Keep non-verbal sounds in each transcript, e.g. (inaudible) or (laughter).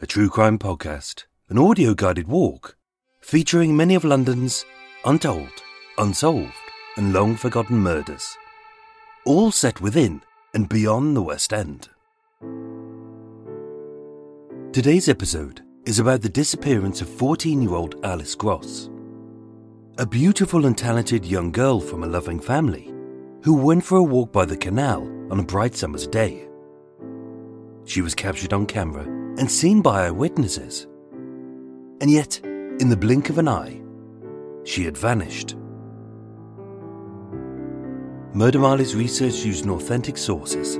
a true crime podcast, an audio guided walk featuring many of London's untold, unsolved, and long forgotten murders, all set within and beyond the West End. Today's episode is about the disappearance of 14 year old Alice Gross, a beautiful and talented young girl from a loving family who went for a walk by the canal on a bright summer's day. She was captured on camera and seen by eyewitnesses. And yet, in the blink of an eye, she had vanished. Murder Mile's research used authentic sources.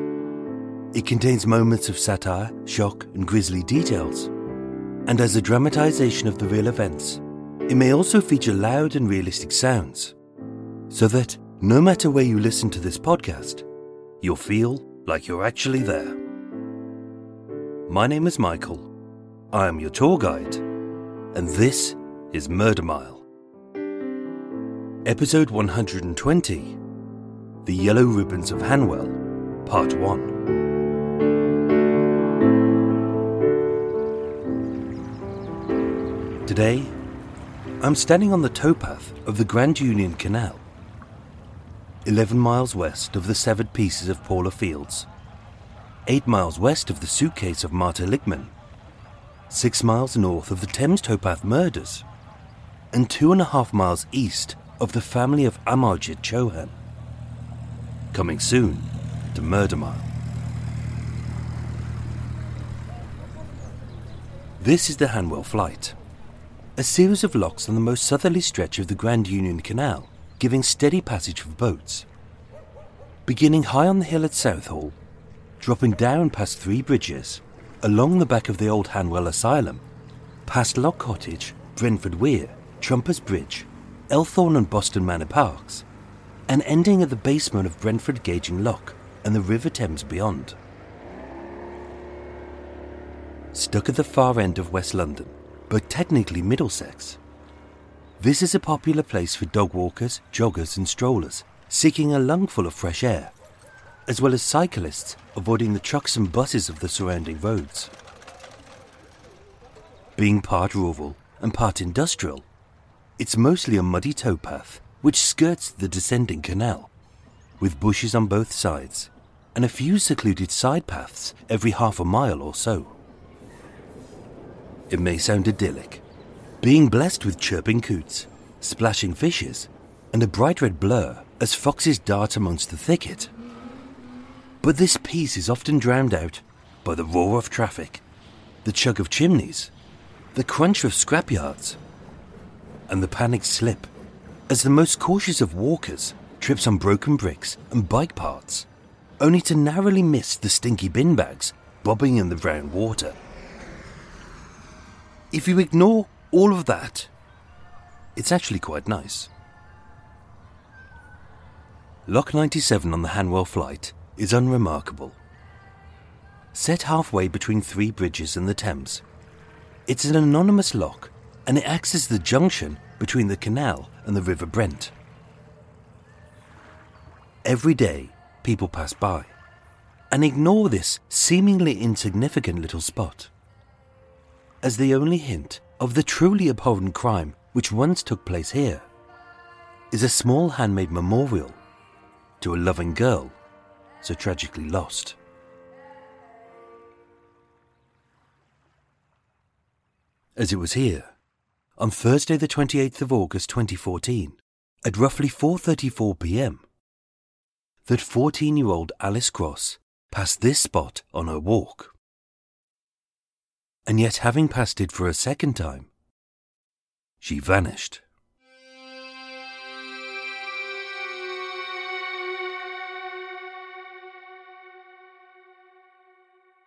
It contains moments of satire, shock, and grisly details. And as a dramatization of the real events, it may also feature loud and realistic sounds, so that no matter where you listen to this podcast, you'll feel like you're actually there. My name is Michael. I am your tour guide, and this is Murder Mile. Episode 120 The Yellow Ribbons of Hanwell, Part 1. Today, I'm standing on the towpath of the Grand Union Canal, 11 miles west of the severed pieces of Paula Fields, 8 miles west of the suitcase of Marta Ligman, 6 miles north of the Thames Towpath murders, and 2.5 miles east of the family of Amarjit Chauhan. Coming soon to Murder Mile. This is the Hanwell Flight, a series of locks on the most southerly stretch of the Grand Union Canal, giving steady passage for boats. Beginning high on the hill at Southall, dropping down past three bridges, along the back of the old Hanwell Asylum, past Lock Cottage, Brentford Weir, Trumpers Bridge, Elthorne and Boston Manor Parks, and ending at the basement of Brentford Gauging Lock and the River Thames beyond. Stuck at the far end of West London, but technically Middlesex, this is a popular place for dog walkers, joggers, and strollers seeking a lungful of fresh air, as well as cyclists avoiding the trucks and buses of the surrounding roads. Being part rural and part industrial, it's mostly a muddy towpath which skirts the descending canal, with bushes on both sides and a few secluded side paths every half a mile or so. It may sound idyllic, being blessed with chirping coots, splashing fishes, and a bright red blur as foxes dart amongst the thicket. But this peace is often drowned out by the roar of traffic, the chug of chimneys, the crunch of scrapyards, and the panicked slip as the most cautious of walkers trips on broken bricks and bike parts, only to narrowly miss the stinky bin bags bobbing in the brown water. If you ignore all of that, it's actually quite nice. Lock 97 on the Hanwell flight is unremarkable. Set halfway between three bridges in the Thames, it's an anonymous lock and it acts as the junction between the canal and the River Brent. Every day, people pass by and ignore this seemingly insignificant little spot as the only hint of the truly abhorrent crime which once took place here is a small handmade memorial to a loving girl so tragically lost. As it was here on Thursday the 28th of August 2014, at roughly 4:34 p.m., that 14-year-old Alice Gross passed this spot on her walk. And yet having passed it for a second time, she vanished.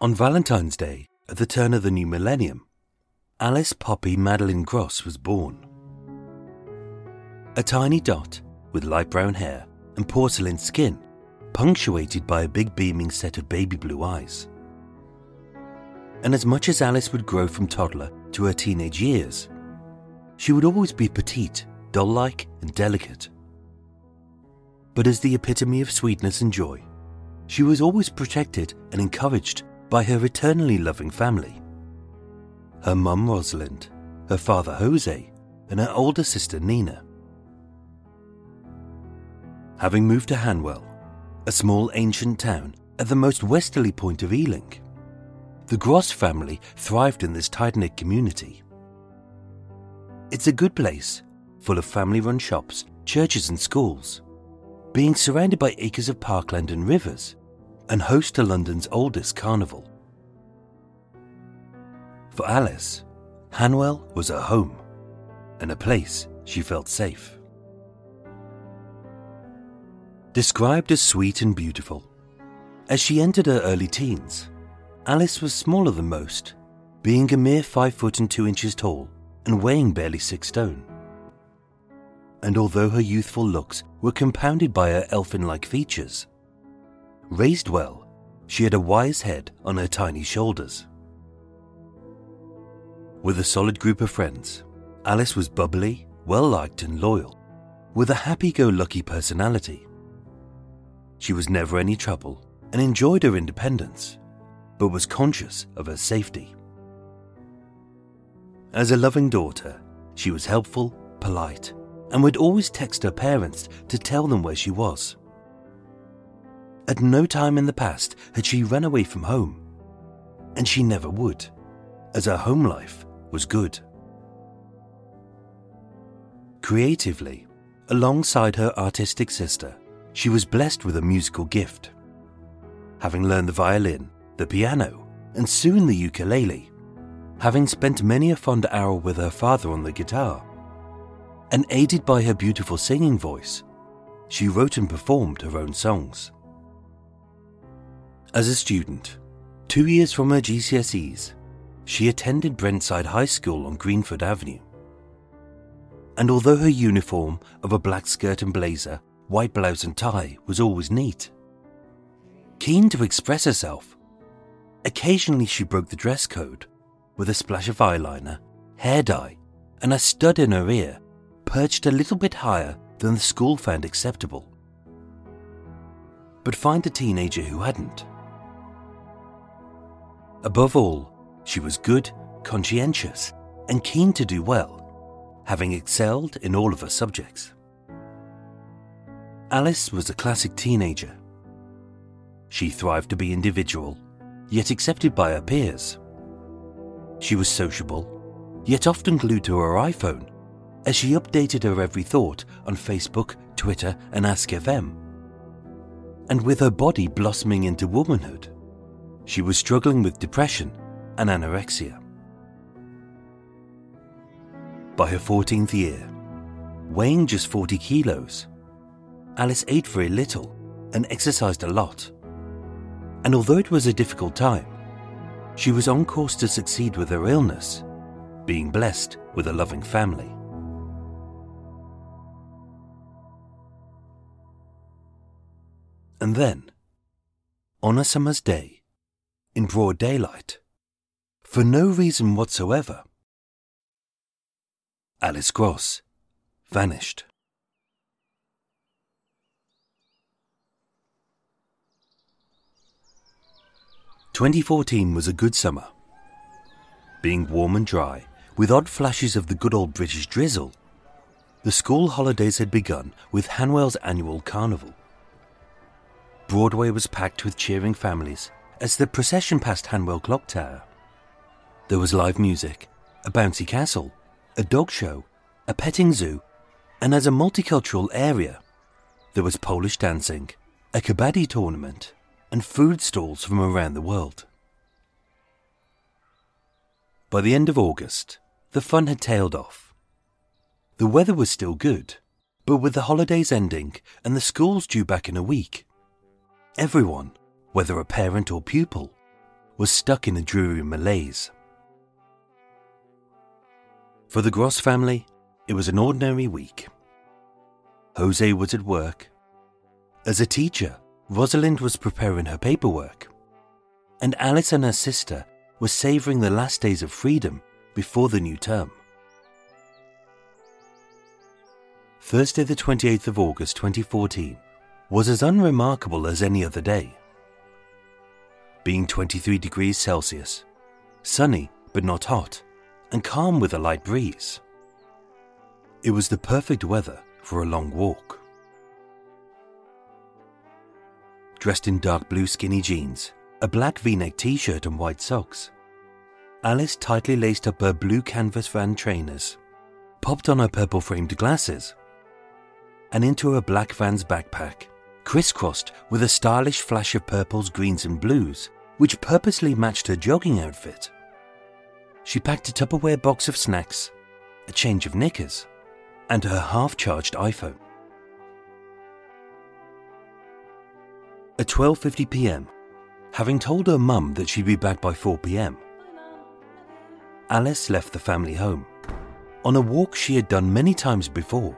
On Valentine's Day, at the turn of the new millennium, Alice Poppy Madeline Gross was born. A tiny dot with light brown hair and porcelain skin, punctuated by a big beaming set of baby blue eyes. And as much as Alice would grow from toddler to her teenage years, she would always be petite, doll like, and delicate. But as the epitome of sweetness and joy, she was always protected and encouraged by her eternally loving family. Her mum Rosalind, her father Jose, and her older sister Nina. Having moved to Hanwell, a small ancient town at the most westerly point of Ealing, the Gross family thrived in this tight knit community. It's a good place, full of family run shops, churches, and schools, being surrounded by acres of parkland and rivers, and host to London's oldest carnival. For Alice, Hanwell was her home and a place she felt safe. Described as sweet and beautiful, as she entered her early teens, Alice was smaller than most, being a mere five foot and two inches tall and weighing barely six stone. And although her youthful looks were compounded by her elfin like features, raised well, she had a wise head on her tiny shoulders. With a solid group of friends, Alice was bubbly, well liked, and loyal, with a happy go lucky personality. She was never any trouble and enjoyed her independence, but was conscious of her safety. As a loving daughter, she was helpful, polite, and would always text her parents to tell them where she was. At no time in the past had she run away from home, and she never would, as her home life was good. Creatively, alongside her artistic sister, she was blessed with a musical gift. Having learned the violin, the piano, and soon the ukulele, having spent many a fond hour with her father on the guitar. And aided by her beautiful singing voice, she wrote and performed her own songs. As a student, two years from her GCSEs, she attended Brentside High School on Greenford Avenue. And although her uniform of a black skirt and blazer, white blouse and tie was always neat, keen to express herself, occasionally she broke the dress code with a splash of eyeliner, hair dye, and a stud in her ear perched a little bit higher than the school found acceptable. But find a teenager who hadn't. Above all, she was good, conscientious, and keen to do well, having excelled in all of her subjects. Alice was a classic teenager. She thrived to be individual, yet accepted by her peers. She was sociable, yet often glued to her iPhone, as she updated her every thought on Facebook, Twitter, and AskFM. And with her body blossoming into womanhood, she was struggling with depression and anorexia. By her 14th year, weighing just 40 kilos, Alice ate very little and exercised a lot. And although it was a difficult time, she was on course to succeed with her illness, being blessed with a loving family. And then, on a summer's day, in broad daylight, for no reason whatsoever, Alice Gross vanished. Twenty fourteen was a good summer. Being warm and dry, with odd flashes of the good old British drizzle, the school holidays had begun with Hanwell's annual carnival. Broadway was packed with cheering families as the procession passed Hanwell Clock Tower. There was live music, a bouncy castle, a dog show, a petting zoo, and as a multicultural area, there was Polish dancing, a kabaddi tournament, and food stalls from around the world. By the end of August, the fun had tailed off. The weather was still good, but with the holidays ending and the schools due back in a week, everyone, whether a parent or pupil, was stuck in a dreary malaise. For the Gross family, it was an ordinary week. Jose was at work. As a teacher, Rosalind was preparing her paperwork, and Alice and her sister were savouring the last days of freedom before the new term. Thursday, the 28th of August 2014, was as unremarkable as any other day. Being 23 degrees Celsius, sunny but not hot, and calm with a light breeze. It was the perfect weather for a long walk. Dressed in dark blue skinny jeans, a black v neck t shirt, and white socks, Alice tightly laced up her blue canvas van trainers, popped on her purple framed glasses, and into her black Vans backpack, crisscrossed with a stylish flash of purples, greens, and blues, which purposely matched her jogging outfit. She packed a Tupperware box of snacks, a change of knickers, and her half charged iPhone. At 12:50 p.m., having told her mum that she'd be back by 4 p.m., Alice left the family home on a walk she had done many times before.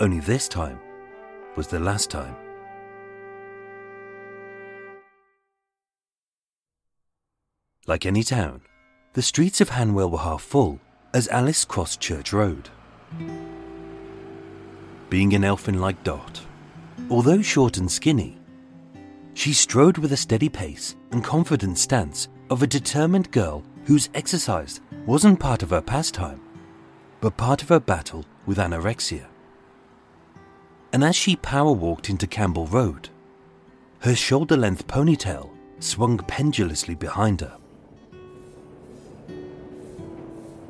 Only this time was the last time. Like any town, the streets of Hanwell were half full as Alice crossed Church Road. Being an elfin like Dot, although short and skinny, she strode with a steady pace and confident stance of a determined girl whose exercise wasn't part of her pastime, but part of her battle with anorexia. And as she power walked into Campbell Road, her shoulder length ponytail swung pendulously behind her.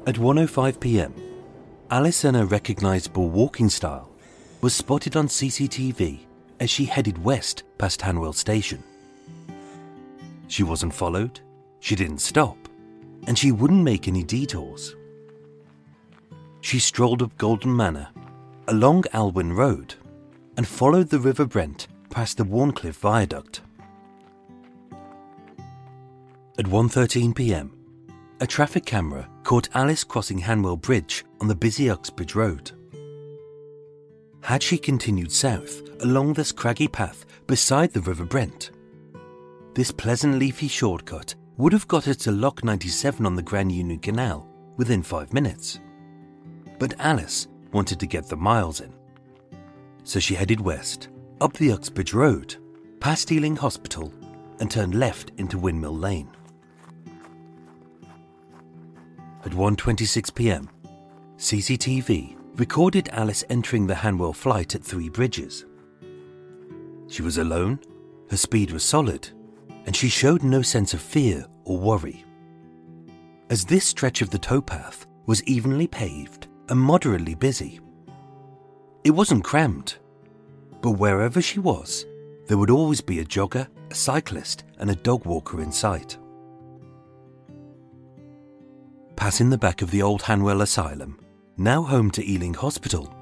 At 1:05 p.m., Alice and her recognizable walking style was spotted on CCTV as she headed west past Hanwell Station. She wasn't followed, she didn't stop, and she wouldn't make any detours. She strolled up Golden Manor, along Alwyn Road, and followed the River Brent past the Wharncliffe Viaduct. At 1:13 p.m., a traffic camera caught Alice crossing Hanwell Bridge on the busy Uxbridge Road. Had she continued south along this craggy path beside the River Brent, this pleasant leafy shortcut would have got her to Lock 97 on the Grand Union Canal within five minutes. But Alice wanted to get the miles in. So she headed west, up the Uxbridge Road, past Ealing Hospital, and turned left into Windmill Lane. At 1:26 p.m., CCTV recorded Alice entering the Hanwell flight at Three Bridges. She was alone, her speed was solid, and she showed no sense of fear or worry. As this stretch of the towpath was evenly paved and moderately busy, it wasn't crammed, but wherever she was, there would always be a jogger, a cyclist, and a dog walker in sight. Passing the back of the old Hanwell Asylum, now home to Ealing Hospital,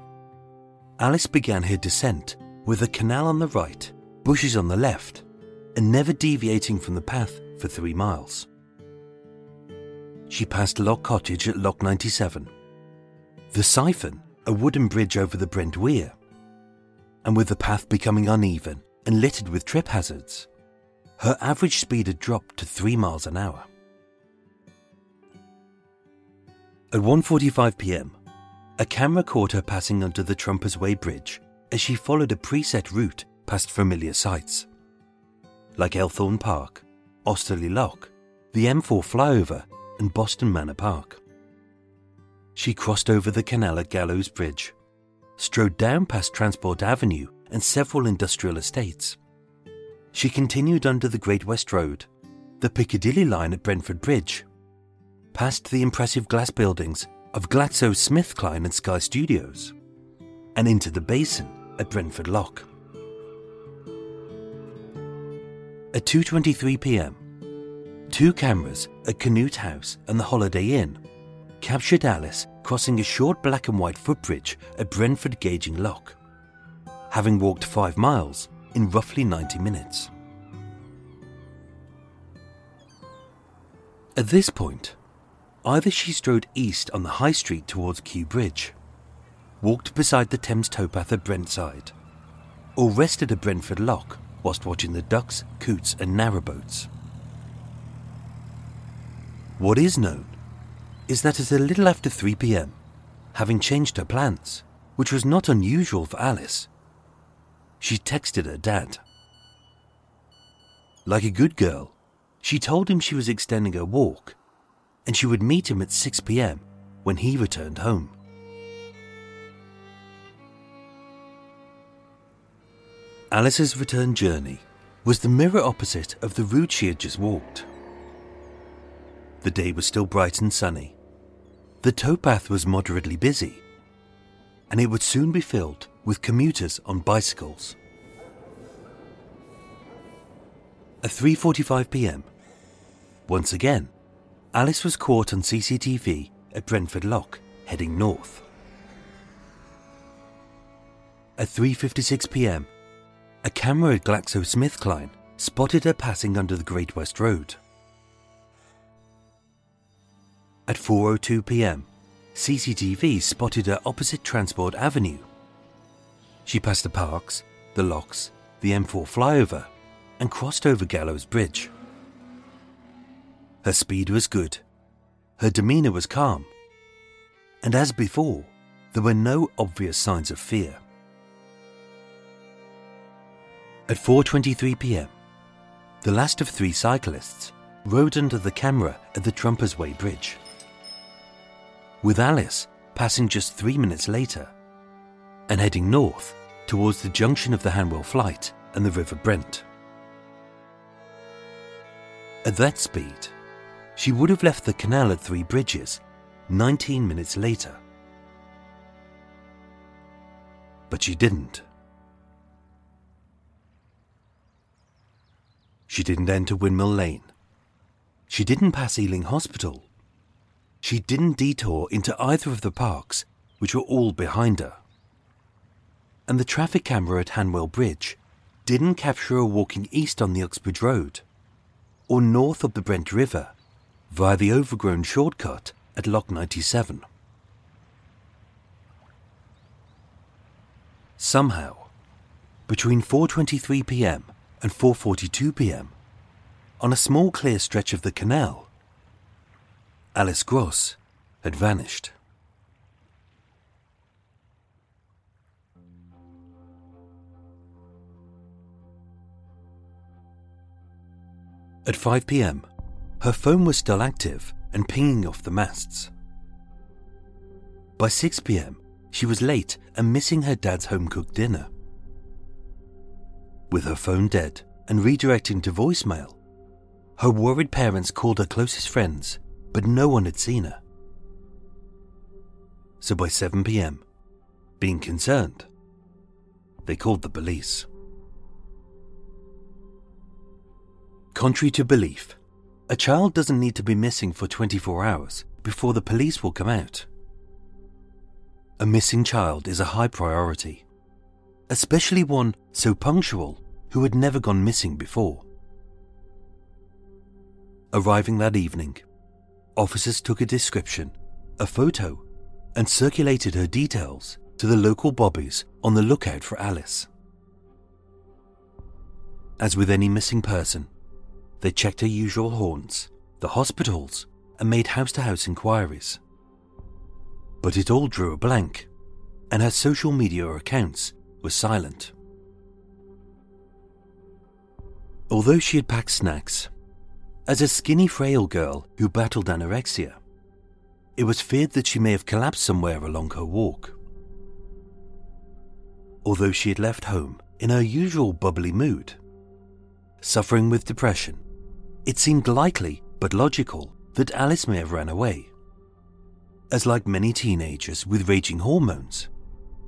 Alice began her descent with a canal on the right, bushes on the left, and never deviating from the path for three miles. She passed Lock Cottage at Lock 97, the Siphon, a wooden bridge over the Brent Weir, and with the path becoming uneven and littered with trip hazards, her average speed had dropped to three miles an hour. At 1:45 p.m., a camera caught her passing under the Trumpers Way Bridge as she followed a preset route past familiar sights, like Elthorne Park, Osterley Lock, the M4 flyover, and Boston Manor Park. She crossed over the canal at Gallows Bridge, strode down past Transport Avenue and several industrial estates. She continued under the Great West Road, the Piccadilly line at Brentford Bridge, past the impressive glass buildings of GlaxoSmithKline and Sky Studios, and into the basin at Brentford Lock. At 2:23 p.m., two cameras at Canute House and the Holiday Inn captured Alice crossing a short black and white footbridge at Brentford Gauging Lock, having walked 5 miles in roughly 90 minutes. At this point, either she strode east on the high street towards Kew Bridge, walked beside the Thames towpath at Brentside, or rested at Brentford Lock whilst watching the ducks, coots, and narrowboats. What is known is that at a little after 3 pm, having changed her plans, which was not unusual for Alice, she texted her dad. Like a good girl, she told him she was extending her walk and she would meet him at 6 pm when he returned home. Alice's return journey was the mirror opposite of the route she had just walked. The day was still bright and sunny. The towpath was moderately busy, and it would soon be filled with commuters on bicycles. At 3:45 p.m., once again, Alice was caught on CCTV at Brentford Lock, heading north. At 3:56 p.m., a camera at GlaxoSmithKline spotted her passing under the Great West Road. At 4:02 p.m., CCTV spotted her opposite Transport Avenue. She passed the parks, the locks, the M4 flyover, and crossed over Gallows Bridge. Her speed was good, her demeanour was calm, and as before, there were no obvious signs of fear. At 4:23 p.m., the last of three cyclists rode under the camera at the Trumpers Way Bridge, with Alice passing just three minutes later and heading north towards the junction of the Hanwell Flight and the River Brent. At that speed, she would have left the canal at Three Bridges 19 minutes later. But she didn't. She didn't enter Windmill Lane. She didn't pass Ealing Hospital. She didn't detour into either of the parks, which were all behind her. And the traffic camera at Hanwell Bridge didn't capture her walking east on the Uxbridge Road or north of the Brent River via the overgrown shortcut at Lock 97. Somehow, between 4:23 p.m. and 4:42 p.m., on a small clear stretch of the canal, Alice Gross had vanished. At 5 pm, her phone was still active and pinging off the masts. By 6 pm, she was late and missing her dad's home cooked dinner. With her phone dead and redirecting to voicemail, her worried parents called her closest friends, but no one had seen her. So by 7 pm, being concerned, they called the police. Contrary to belief, a child doesn't need to be missing for 24 hours before the police will come out. A missing child is a high priority, especially one so punctual who had never gone missing before. Arriving that evening, officers took a description, a photo, and circulated her details to the local bobbies on the lookout for Alice. As with any missing person, they checked her usual haunts, the hospitals, and made house to house inquiries. But it all drew a blank, and her social media accounts were silent. Although she had packed snacks, as a skinny, frail girl who battled anorexia, it was feared that she may have collapsed somewhere along her walk. Although she had left home in her usual bubbly mood, suffering with depression, it seemed likely but logical that Alice may have ran away. As like many teenagers with raging hormones,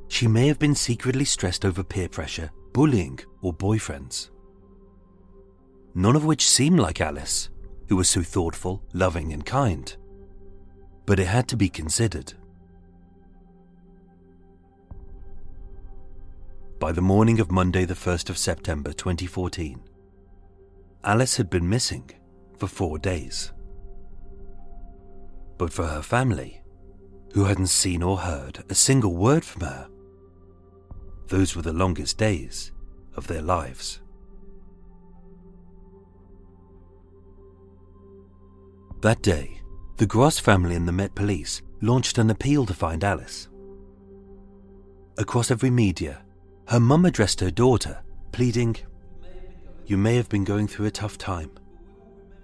she may have been secretly stressed over peer pressure, bullying, or boyfriends. None of which seemed like Alice, who was so thoughtful, loving, and kind. But it had to be considered. By the morning of Monday, the 1st of September 2014, Alice had been missing for four days. But for her family, who hadn't seen or heard a single word from her, those were the longest days of their lives. That day, the Gross family and the Met Police launched an appeal to find Alice. Across every media, her mum addressed her daughter, pleading, You may have been going through a tough time,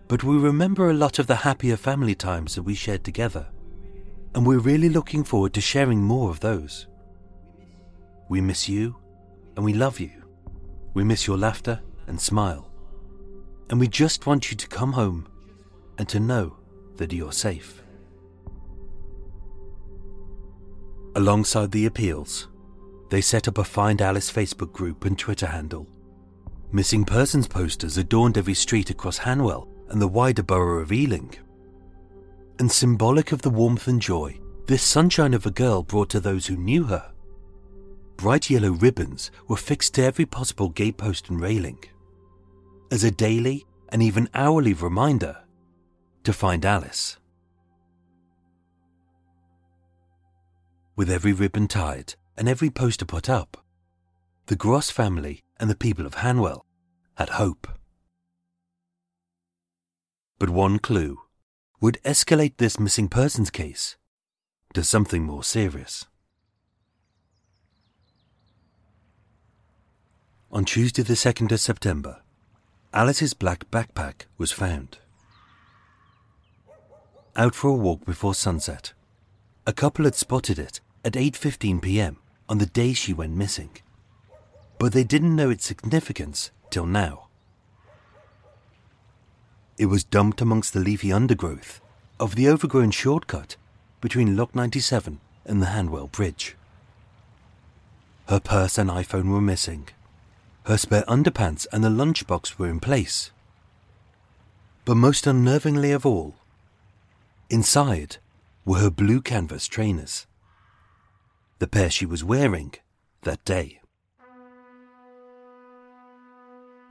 but we remember a lot of the happier family times that we shared together, and we're really looking forward to sharing more of those. We miss you, and we love you. We miss your laughter and smile, and we just want you to come home and to know that you're safe. Alongside the appeals, they set up a Find Alice Facebook group and Twitter handle. Missing persons posters adorned every street across Hanwell and the wider borough of Ealing. And symbolic of the warmth and joy this sunshine of a girl brought to those who knew her, bright yellow ribbons were fixed to every possible gatepost and railing, as a daily and even hourly reminder to find Alice. With every ribbon tied and every poster put up, the Gross family and the people of Hanwell had hope. But one clue would escalate this missing persons case to something more serious. On Tuesday, the 2nd of September, Alice's black backpack was found out for a walk before sunset. A couple had spotted it at 8:15 p.m. on the day she went missing. But they didn't know its significance till now. It was dumped amongst the leafy undergrowth of the overgrown shortcut between Lock 97 and the Hanwell Bridge. Her purse and iPhone were missing. Her spare underpants and the lunchbox were in place. But most unnervingly of all, Inside were her blue canvas trainers, the pair she was wearing that day.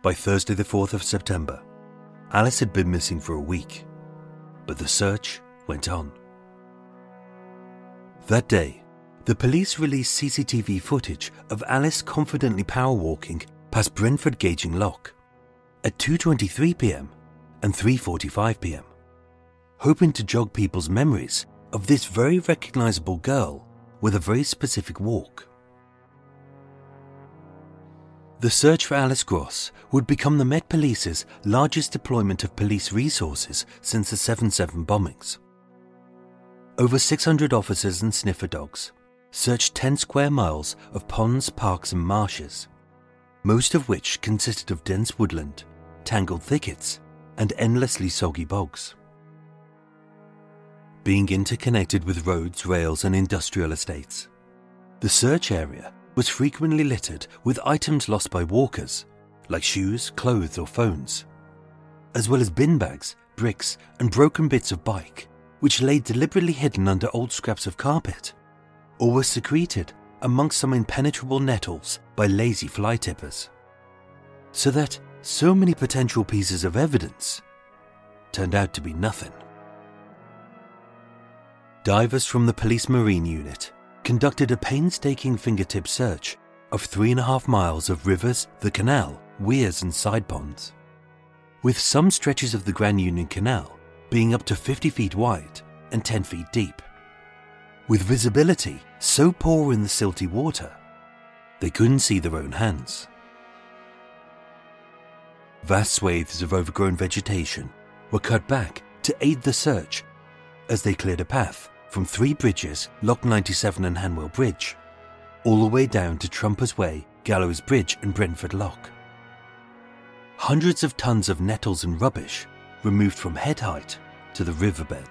By Thursday, the 4th of September, Alice had been missing for a week, but the search went on. That day, the police released CCTV footage of Alice confidently power walking past Brentford Gauging Lock at 2:23 p.m. and 3:45 p.m hoping to jog people's memories of this very recognizable girl with a very specific walk. The search for Alice Gross would become the Met Police's largest deployment of police resources since the 7 7 bombings. Over 600 officers and sniffer dogs searched 10 square miles of ponds, parks, and marshes, most of which consisted of dense woodland, tangled thickets, and endlessly soggy bogs being interconnected with roads, rails, and industrial estates. The search area was frequently littered with items lost by walkers, like shoes, clothes, or phones, as well as bin bags, bricks, and broken bits of bike, which lay deliberately hidden under old scraps of carpet, or were secreted amongst some impenetrable nettles by lazy fly tippers. So that so many potential pieces of evidence turned out to be nothing divers from the Police Marine Unit conducted a painstaking fingertip search of three and a half miles of rivers, the canal, weirs, and side ponds, with some stretches of the Grand Union Canal being up to 50 feet wide and 10 feet deep, with visibility so poor in the silty water they couldn't see their own hands. Vast swathes of overgrown vegetation were cut back to aid the search as they cleared a path from Three Bridges, Lock 97 and Hanwell Bridge, all the way down to Trumpers Way, Gallows Bridge, and Brentford Lock. Hundreds of tons of nettles and rubbish removed from head height to the riverbed.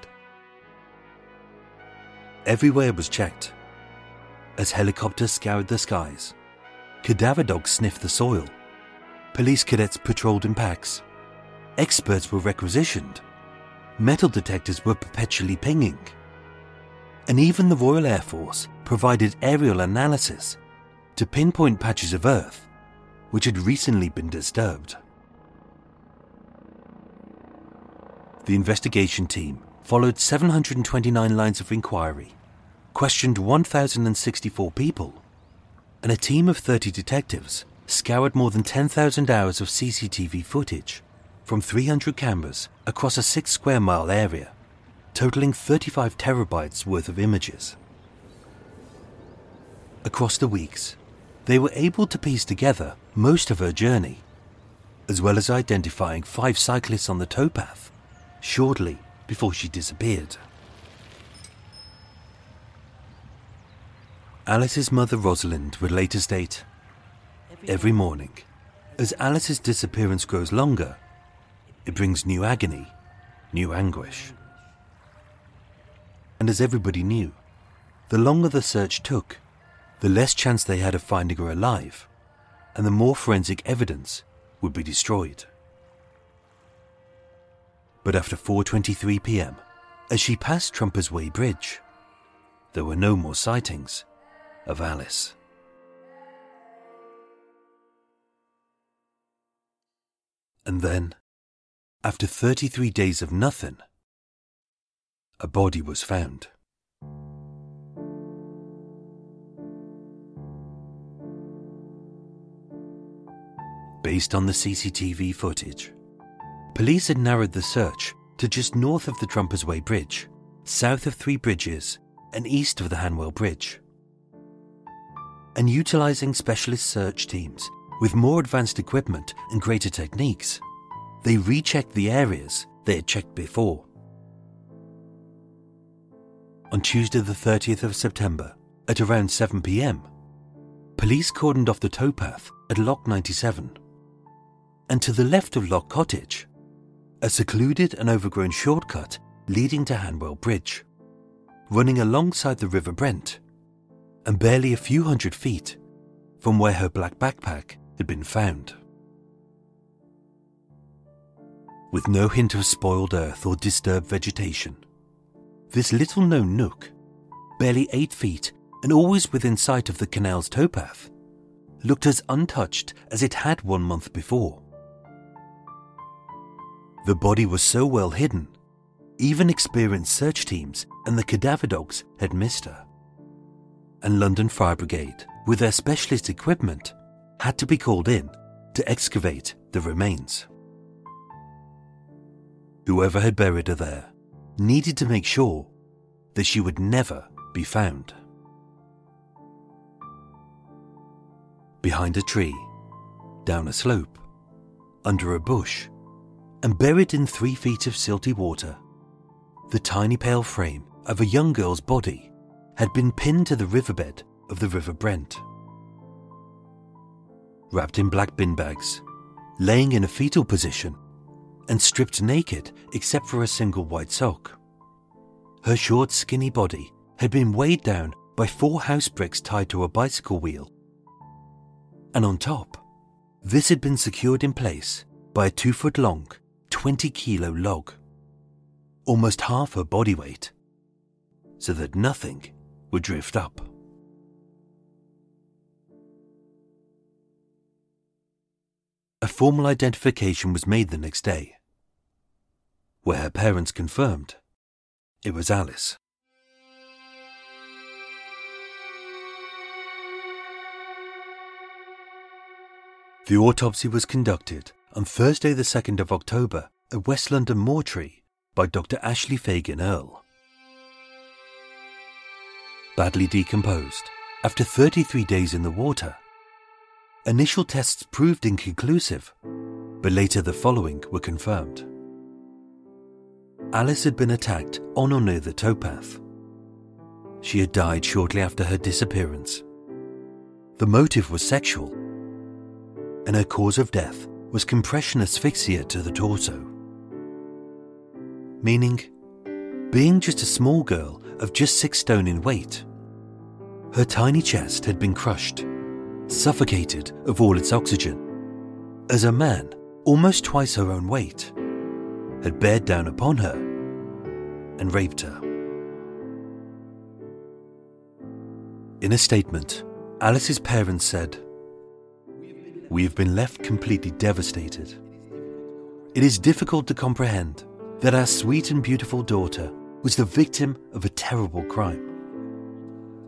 Everywhere was checked. As helicopters scoured the skies, cadaver dogs sniffed the soil, police cadets patrolled in packs, experts were requisitioned, metal detectors were perpetually pinging, and even the Royal Air Force provided aerial analysis to pinpoint patches of Earth which had recently been disturbed. The investigation team followed 729 lines of inquiry, questioned 1,064 people, and a team of 30 detectives scoured more than 10,000 hours of CCTV footage from 300 cameras across a 6 square mile area, totaling 35 terabytes worth of images. Across the weeks, they were able to piece together most of her journey, as well as identifying five cyclists on the towpath shortly before she disappeared. Alice's mother Rosalind would later state Every morning, as Alice's disappearance grows longer, it brings new agony, new anguish. And as everybody knew, the longer the search took, the less chance they had of finding her alive, and the more forensic evidence would be destroyed. But after 4:23 p.m., as she passed Trumpers Way Bridge, there were no more sightings of Alice. And then, after 33 days of nothing, a body was found. Based on the CCTV footage, police had narrowed the search to just north of the Trumpers Way Bridge, south of Three Bridges, and east of the Hanwell Bridge. And utilizing specialist search teams with more advanced equipment and greater techniques, they rechecked the areas they had checked before. On Tuesday, the 30th of September, at around 7 pm, police cordoned off the towpath at Lock 97. And to the left of Lock Cottage, a secluded and overgrown shortcut leading to Hanwell Bridge, running alongside the River Brent, and barely a few hundred feet from where her black backpack had been found. With no hint of spoiled earth or disturbed vegetation, this little known nook, barely eight feet and always within sight of the canal's towpath, looked as untouched as it had one month before. The body was so well hidden, even experienced search teams and the cadaver dogs had missed her. And London Fire Brigade, with their specialist equipment, had to be called in to excavate the remains. Whoever had buried her there needed to make sure that she would never be found. Behind a tree, down a slope, under a bush, and buried in three feet of silty water, the tiny pale frame of a young girl's body had been pinned to the riverbed of the River Brent wrapped in black bin bags, laying in a fetal position, and stripped naked except for a single white sock. Her short, skinny body had been weighed down by four house bricks tied to a bicycle wheel. And on top, this had been secured in place by a two foot long, 20 kilo log, almost half her body weight, so that nothing would drift up. A formal identification was made the next day, where her parents confirmed it was Alice. The autopsy was conducted on Thursday, the 2nd of October, at West London Mortuary by Dr. Ashley Fegan-Earl. Badly decomposed, after 33 days in the water, Initial tests proved inconclusive, but later the following were confirmed. Alice had been attacked on or near the towpath. She had died shortly after her disappearance. The motive was sexual, and her cause of death was compression asphyxia to the torso, meaning being just a small girl of just six stone in weight. Her tiny chest had been crushed, suffocated of all its oxygen, as a man, almost twice her own weight, had bared down upon her and raped her. In a statement, Alice's parents said, We have been left completely devastated. It is difficult to comprehend that our sweet and beautiful daughter was the victim of a terrible crime.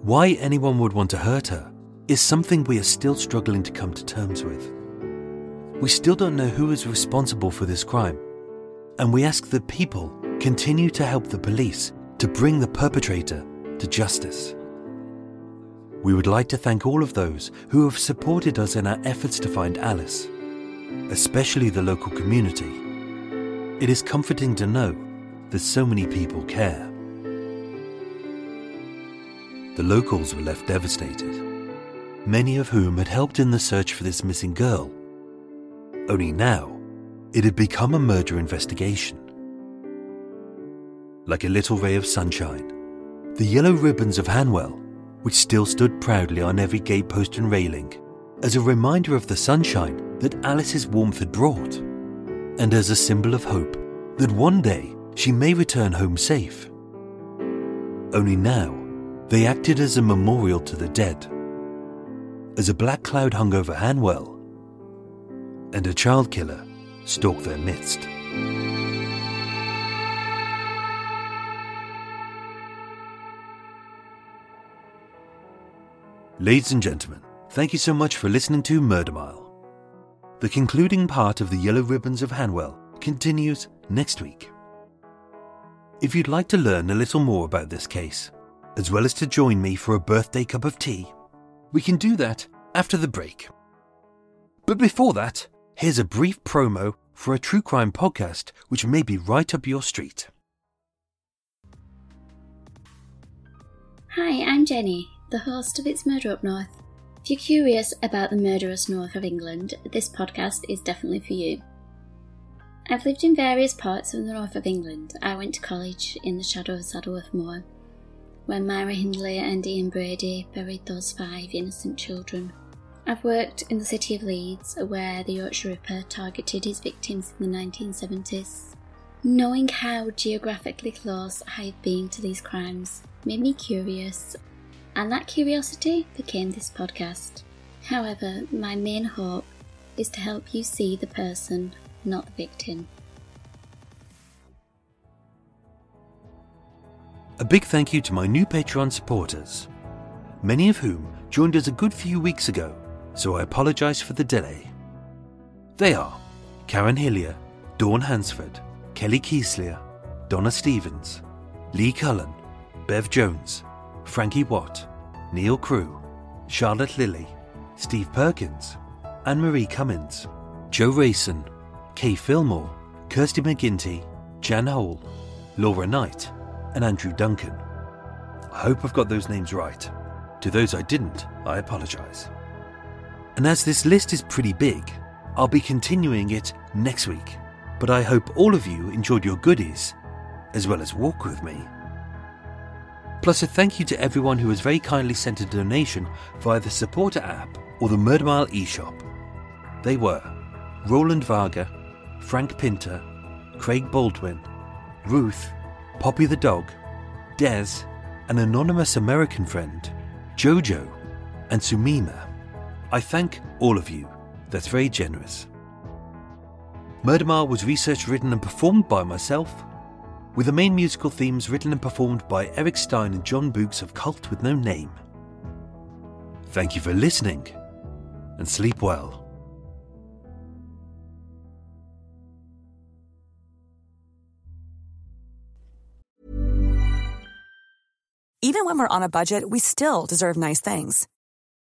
Why anyone would want to hurt her is something we are still struggling to come to terms with. We still don't know who is responsible for this crime, and we ask that people continue to help the police to bring the perpetrator to justice. We would like to thank all of those who have supported us in our efforts to find Alice, especially the local community. It is comforting to know that so many people care. The locals were left devastated, many of whom had helped in the search for this missing girl. Only now, it had become a murder investigation. Like a little ray of sunshine, the yellow ribbons of Hanwell which still stood proudly on every gatepost and railing, as a reminder of the sunshine that Alice's warmth had brought, and as a symbol of hope that one day she may return home safe. Only now, they acted as a memorial to the dead, as a black cloud hung over Hanwell, and a child killer stalked their midst. Ladies and gentlemen, thank you so much for listening to Murder Mile. The concluding part of the Yellow Ribbons of Hanwell continues next week. If you'd like to learn a little more about this case, as well as to join me for a birthday cup of tea, we can do that after the break. But before that, here's a brief promo for a true crime podcast which may be right up your street. Hi, I'm Jenny, the host of It's Murder Up North. If you're curious about the murderous north of England, this podcast is definitely for you. I've lived in various parts of the north of England. I went to college in the shadow of Saddleworth Moor, where Myra Hindley and Ian Brady buried those five innocent children. I've worked in the city of Leeds, where the Yorkshire Ripper targeted his victims in the 1970s. Knowing how geographically close I have been to these crimes made me curious and that curiosity became this podcast. However, my main hope is to help you see the person, not the victim. A big thank you to my new Patreon supporters, many of whom joined us a good few weeks ago, so I apologise for the delay. They are Karen Hillier, Dawn Hansford, Kelly Kieslier, Donna Stevens, Lee Cullen, Bev Jones, Frankie Watt, Neil Crew, Charlotte Lilly, Steve Perkins, Anne Marie Cummins, Joe Rayson, Kay Fillmore, Kirsty McGinty, Jan Hole, Laura Knight, and Andrew Duncan. I hope I've got those names right. To those I didn't, I apologise. And as this list is pretty big, I'll be continuing it next week. But I hope all of you enjoyed your goodies, as well as walk with me. Plus, a thank you to everyone who has very kindly sent a donation via the Supporter app or the Murder Mile eShop. They were Roland Varga, Frank Pinter, Craig Baldwin, Ruth, Poppy the dog, Des, an anonymous American friend, Jojo, and Sumima. I thank all of you. That's very generous. Murder Mile was researched, written, and performed by myself, with the main musical themes written and performed by Erik Stein and Jon Boux of Cult with No Name. Thank you for listening, and sleep well. Even when we're on a budget, we still deserve nice things.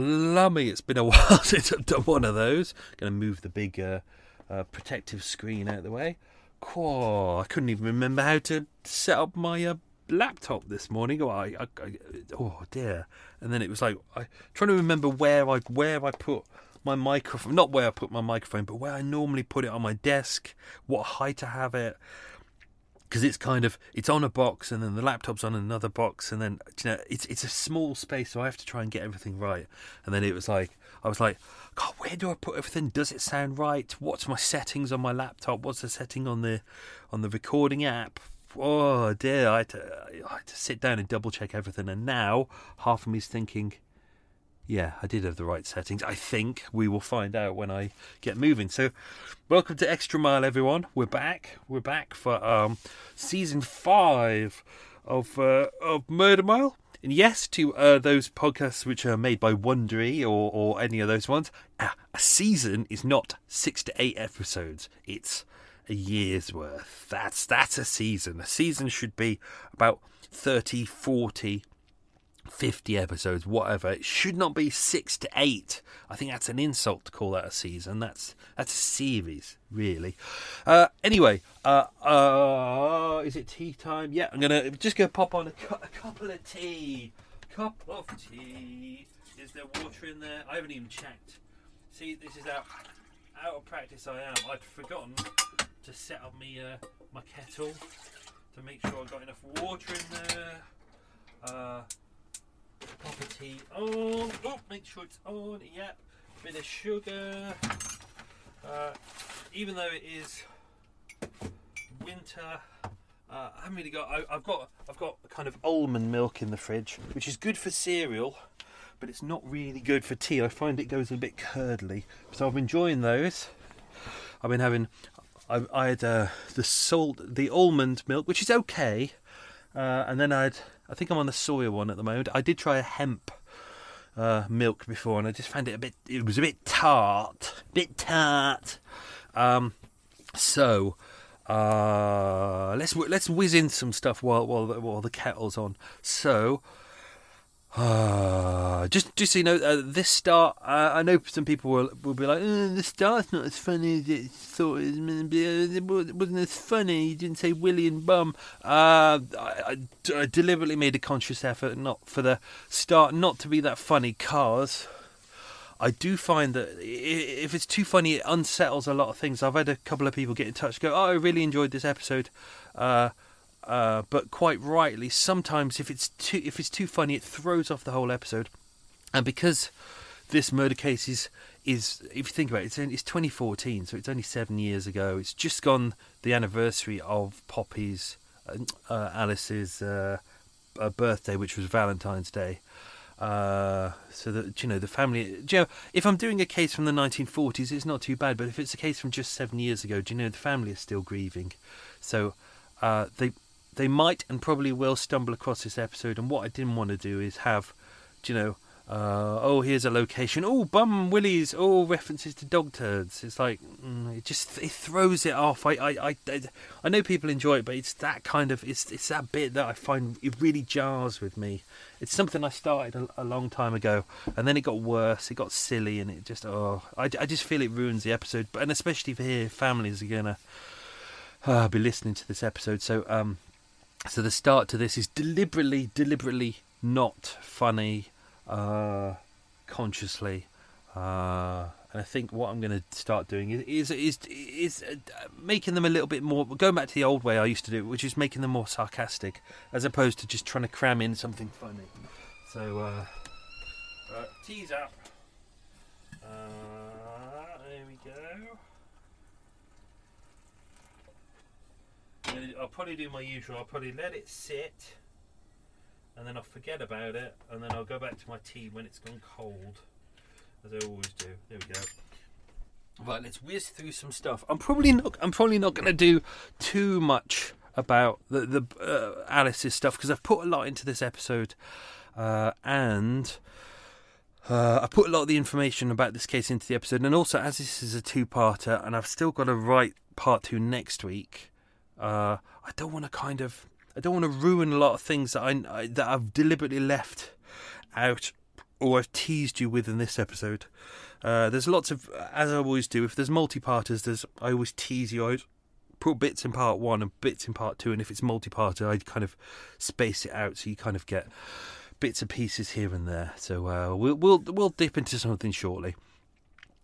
lummy. It's been a (laughs) while since I've done one of those. Going to move the big uh, uh, protective screen out of the way. Cool. I couldn't even remember how to set up my uh, laptop this morning. Oh, I, I, I, oh dear. And then it was like I trying to remember where I where I put my microphone. Not where I put my microphone, but where I normally put it on my desk. What height I have it because it's kind of it's on a box and then the laptop's on another box and then you know it's it's a small space so I have to try and get everything right. And then it was like I was like God where do I put everything? Does it sound right? What's my settings on my laptop? What's the setting on the on the recording app? Oh dear I had to, I had to sit down and double check everything. And now half of me's thinking yeah, I did have the right settings. I think we will find out when I get moving. So, welcome to Extra Mile, everyone. We're back. We're back for um, season five of uh, of Murder Mile. And yes, to uh, those podcasts which are made by Wondery or, or any of those ones, uh, a season is not six to eight episodes. It's a year's worth. That's that's a season. A season should be about 30, 40 50 episodes, whatever. It should not be six to eight. I think that's an insult to call that a season. That's that's a series, really. Uh, anyway, uh, uh, is it tea time? Yeah, I'm gonna just go pop on a, cu- a couple of tea. Cup of tea. Is there water in there? I haven't even checked. See, this is how out of practice I am. I'd forgotten to set up me uh, my kettle to make sure I've got enough water in there. Uh, property on. Oh, make sure it's on. Yep. Bit of sugar. Uh, even though it is winter, uh, I haven't really got. I, have got. I've got kind of almond milk in the fridge, which is good for cereal, but it's not really good for tea. I find it goes a bit curdly, so I'm enjoying those. I've been having. I, I had uh, the salt, the almond milk, which is okay, uh, and then I had I think I'm on the soya one at the moment. I did try a hemp uh, milk before, and I just found it a bit. It was a bit tart, a bit tart. Um, so uh, let's let's whiz in some stuff while while while the kettle's on. So just, just so you know, uh, this start. Uh, I know some people will will be like, oh, "The start's not as funny as it thought it was. It wasn't as funny. You didn't say Willie and Bum." Uh, I, deliberately made a conscious effort not for the start not to be that funny, cause I do find that if it's too funny, it unsettles a lot of things. I've had a couple of people get in touch, go, "Oh, I really enjoyed this episode." Uh, uh, but quite rightly, sometimes if it's too if it's too funny, it throws off the whole episode. And because this murder case is is if you think about it, it's, it's 2014, so it's only seven years ago. It's just gone the anniversary of Poppy's uh, uh, Alice's uh, uh, birthday, which was Valentine's Day. Uh, so that you know the family. You know, if I'm doing a case from the 1940s, it's not too bad. But if it's a case from just seven years ago, do you know the family is still grieving? So uh, they they might and probably will stumble across this episode. And what I didn't want to do is have, you know, uh, oh, here's a location. Oh, bum willies. Oh, references to dog turds. It's like mm, it just it throws it off. I, I, I, I know people enjoy it, but it's that kind of it's it's that bit that I find it really jars with me. It's something I started a, a long time ago, and then it got worse. It got silly, and it just oh, I, I just feel it ruins the episode. But and especially for here, families are gonna uh, be listening to this episode. So um, so the start to this is deliberately, deliberately not funny, uh, consciously. Uh, And I think what I'm going to start doing is is is, is uh, making them a little bit more going back to the old way I used to do, which is making them more sarcastic, as opposed to just trying to cram in something funny. So, uh, uh, tease up. Uh, there we go. I'll probably do my usual. I'll probably let it sit, and then I'll forget about it, and then I'll go back to my tea when it's gone cold, as I always do. There we go. Right, let's whiz through some stuff. I'm probably not. I'm probably not going to do too much about the the uh, Alice's stuff because I've put a lot into this episode, uh, and uh, I put a lot of the information about this case into the episode, and also as this is a two-parter, and I've still got to write part two next week. Uh, I don't want to kind of, I don't want to ruin a lot of things that I, I that I've deliberately left out or I've teased you with in this episode. Uh, there's lots of, as I always do, if there's multi-parters, there's I always tease you out. Put bits in part one and bits in part two, and if it's multi-parter, I kind of space it out so you kind of get bits and pieces here and there. So uh, we'll we'll we'll dip into something shortly.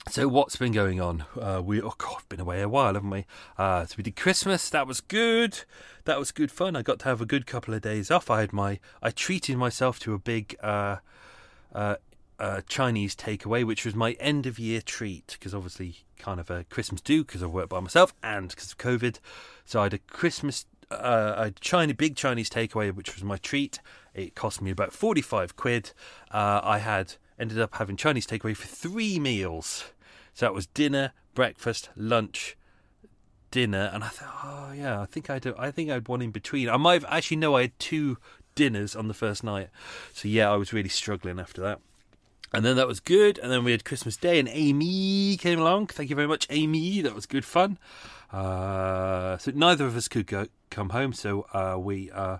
So what's been going on? Uh, we oh god, been away a while, haven't we? Uh, so we did Christmas. That was good. That was good fun. I got to have a good couple of days off. I had my I treated myself to a big uh, uh, uh Chinese takeaway, which was my end of year treat because obviously kind of a Christmas do because I work by myself and because of COVID. So I had a Christmas uh, a China big Chinese takeaway, which was my treat. It cost me about forty five quid. Uh, I had ended up having Chinese takeaway for three meals. So it was dinner, breakfast, lunch, dinner, and I thought, oh yeah, I think I do. I think I had one in between. I might have, actually no, I had two dinners on the first night. So yeah, I was really struggling after that. And then that was good. And then we had Christmas Day, and Amy came along. Thank you very much, Amy. That was good fun. Uh, so neither of us could go come home, so uh, we uh,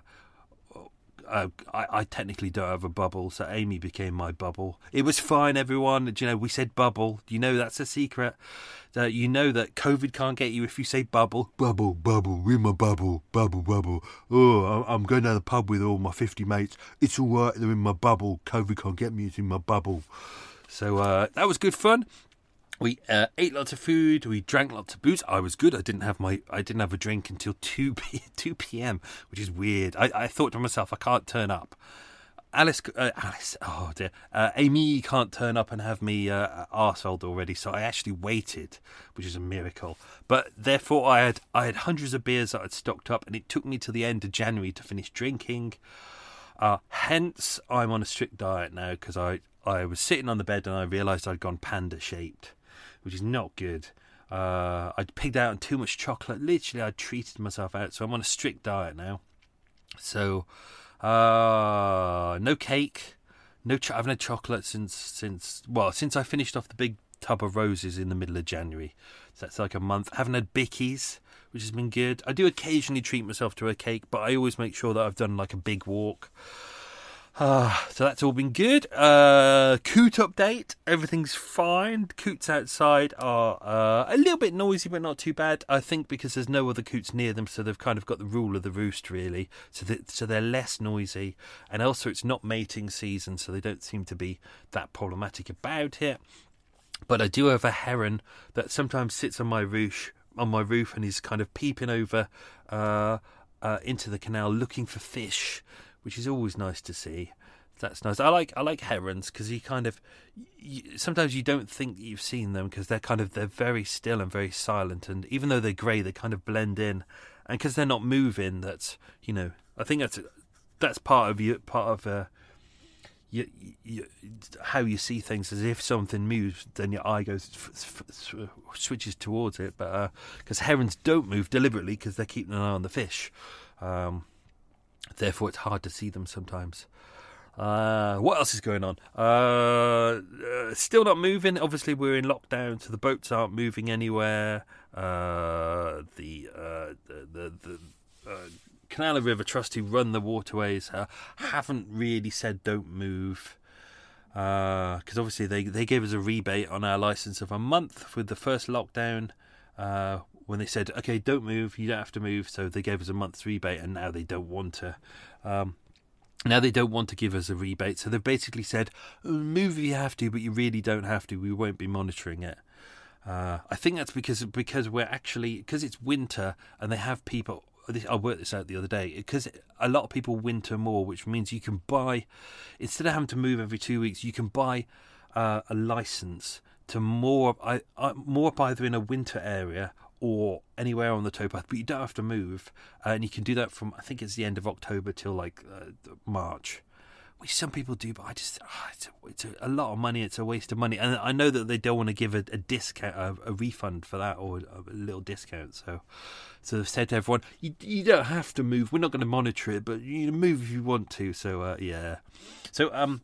uh, I, I, technically don't have a bubble, so Amy became my bubble. It was fine, everyone. Do you know, we said bubble. You know that's a secret? That you know that COVID can't get you if you say bubble. Bubble, bubble, we're my bubble, bubble, bubble. Oh, I'm going to the pub with all my 50 mates. It's all right, they're in my bubble. COVID can't get me, it's in my bubble. So uh, that was good fun we uh, ate lots of food. We drank lots of booze. I was good. I didn't have my I didn't have a drink until (laughs) two p two p.m., which is weird. I, I thought to myself, I can't turn up. Alice, uh, Alice, oh dear, uh, Amy can't turn up and have me uh, arseholed already. So I actually waited, which is a miracle. But therefore, I had I had hundreds of beers that I'd stocked up, and it took me to the end of January to finish drinking. Uh, hence, I'm on a strict diet now because I I was sitting on the bed and I realised I'd gone panda shaped which is not good. Uh, I'd pigged out on too much chocolate. Literally, I'd treated myself out. So I'm on a strict diet now. So, uh, no cake, no. Ch- I haven't had chocolate since since well since I finished off the big tub of roses in the middle of January. So that's like a month. I haven't had bickies, which has been good. I do occasionally treat myself to a cake, but I always make sure that I've done like a big walk. Uh, so that's all been good. Uh, coot update. Everything's fine. Coots outside are uh, a little bit noisy, but not too bad. I think because there's no other coots near them, so they've kind of got the rule of the roost, really. So that, so they're less noisy, and also it's not mating season, so they don't seem to be that problematic about it. But I do have a heron that sometimes sits on my roof, on my roof, and he's kind of peeping over uh, uh, into the canal looking for fish which is always nice to see. That's nice. I like I like herons because you kind of you, sometimes you don't think you've seen them because they're kind of they're very still and very silent, and even though they're grey, they kind of blend in, and because they're not moving, that's you know I think that's that's part of you part of uh, how you see things as if something moves, then your eye goes f- f- switches towards it. But because uh, herons don't move deliberately because they're keeping an eye on the fish. Um, Therefore, it's hard to see them sometimes. Uh, what else is going on? Uh, uh, still not moving. Obviously, we're in lockdown, so the boats aren't moving anywhere. Uh, the, uh, the the the, uh, Canal River Trust, who run the waterways, haven't really said don't move. Because obviously they they gave us a rebate on our license of a month with the first lockdown when they said, okay, don't move, you don't have to move. So they gave us a month's rebate, and now they don't want to. Um, Now they don't want to give us a rebate, so they've basically said, "Oh, "Move if you have to, but you really don't have to. We won't be monitoring it." Uh, I think that's because because we're actually because it's winter and they have people. I worked this out the other day because a lot of people winter more, which means you can buy instead of having to move every two weeks, you can buy uh, a license to more I, I, more up either in a winter area or anywhere on the towpath, but you don't have to move, uh, and you can do that from I think it's the end of October till like uh, March, which some people do, but I just oh, it's, a, it's a, lot of money. It's a waste of money, and I know that they don't want to give a, a discount, a, a, refund for that, or a, little discount. So, so they've said to everyone, you, you don't have to move. We're not going to monitor it, but you move if you want to. So, uh, yeah. So, um,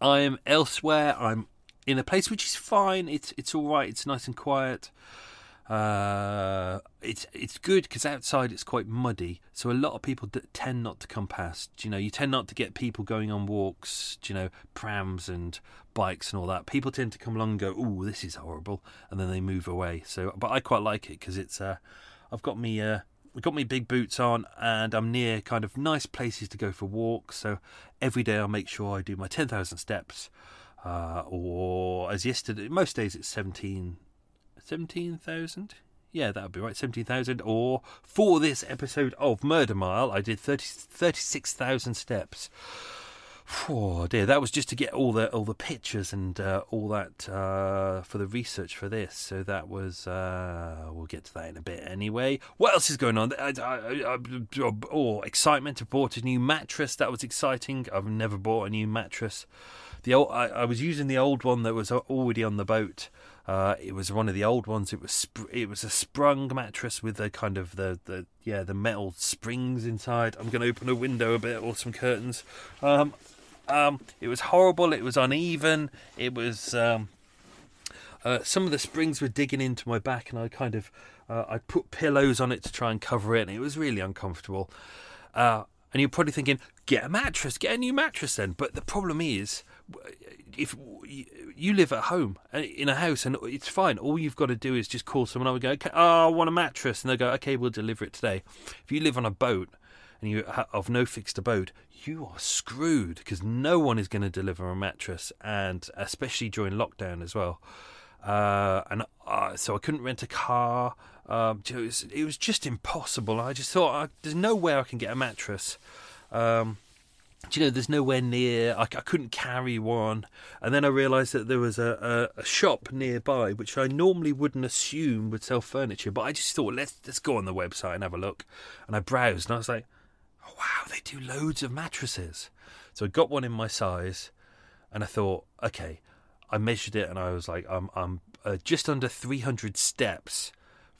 I'm elsewhere. I'm in a place which is fine. It's it's all right. It's nice and quiet. Uh, it's it's good because outside it's quite muddy, so a lot of people tend not to come past. You know, you tend not to get people going on walks. You know, prams and bikes and all that. People tend to come along and go, "Oh, this is horrible," and then they move away. So, but I quite like it because it's. Uh, I've got me. Uh, I've got me big boots on, and I'm near kind of nice places to go for walks. So every day I'll make sure I do my ten thousand steps. Uh, or as yesterday, most days it's 17 17,000? Yeah, that would be right. 17,000. Or for this episode of Murder Mile, I did 30, 36,000 steps. Oh dear, that was just to get all the all the pictures and uh, all that uh, for the research for this. So that was uh, we'll get to that in a bit anyway. What else is going on? I, I, I, oh, excitement! I bought a new mattress. That was exciting. I've never bought a new mattress. The old, I, was using the old one that was already on the boat. Uh, it was one of the old ones. It was sp- it was a sprung mattress with the kind of the, the yeah the metal springs inside. I'm going to open a window a bit or some curtains. Um, um, it was horrible. It was uneven. It was um, uh, some of the springs were digging into my back, and I kind of uh, I put pillows on it to try and cover it, and it was really uncomfortable. Uh, and you're probably thinking, get a mattress, get a new mattress then. But the problem is, if you live at home uh, in a house and it's fine, all you've got to do is just call someone up and go, okay, oh, I want a mattress, and they'll go, okay, we'll deliver it today. If you live on a boat and you have no fixed abode, you are screwed because no one is going to deliver a mattress, and especially during lockdown as well. Uh, and uh, so I couldn't rent a car. Um, it, was, it, was, just impossible. I just thought I, there's no way I can get a mattress. Um, do you know, there's nowhere near. I, I couldn't carry one, and then I realised that there was a, a, a, shop nearby, which I normally wouldn't assume would sell furniture. But I just thought, let's let's go on the website and have a look. And I browsed, and I was like, oh, wow, they do loads of mattresses. So I got one in my size, and I thought, okay. I measured it, and I was like, I'm I'm uh, just under 300 steps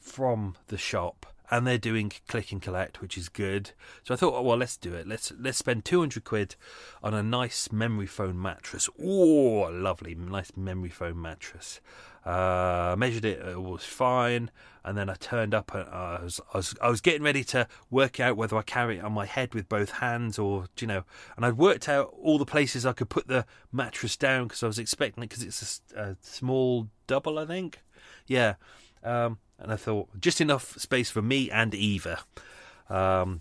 from the shop and they're doing click and collect, which is good. So I thought, oh, well, let's do it. Let's let's spend two hundred quid on a nice memory foam mattress. Oh, lovely, nice memory foam mattress. Uh, measured it, it was fine, and then I turned up and I was, I was I was getting ready to work out whether I carry it on my head with both hands or you know, and I'd worked out all the places I could put the mattress down because I was expecting it because it's a, a small double, I think. Yeah. Um, and I thought just enough space for me and Eva. Um,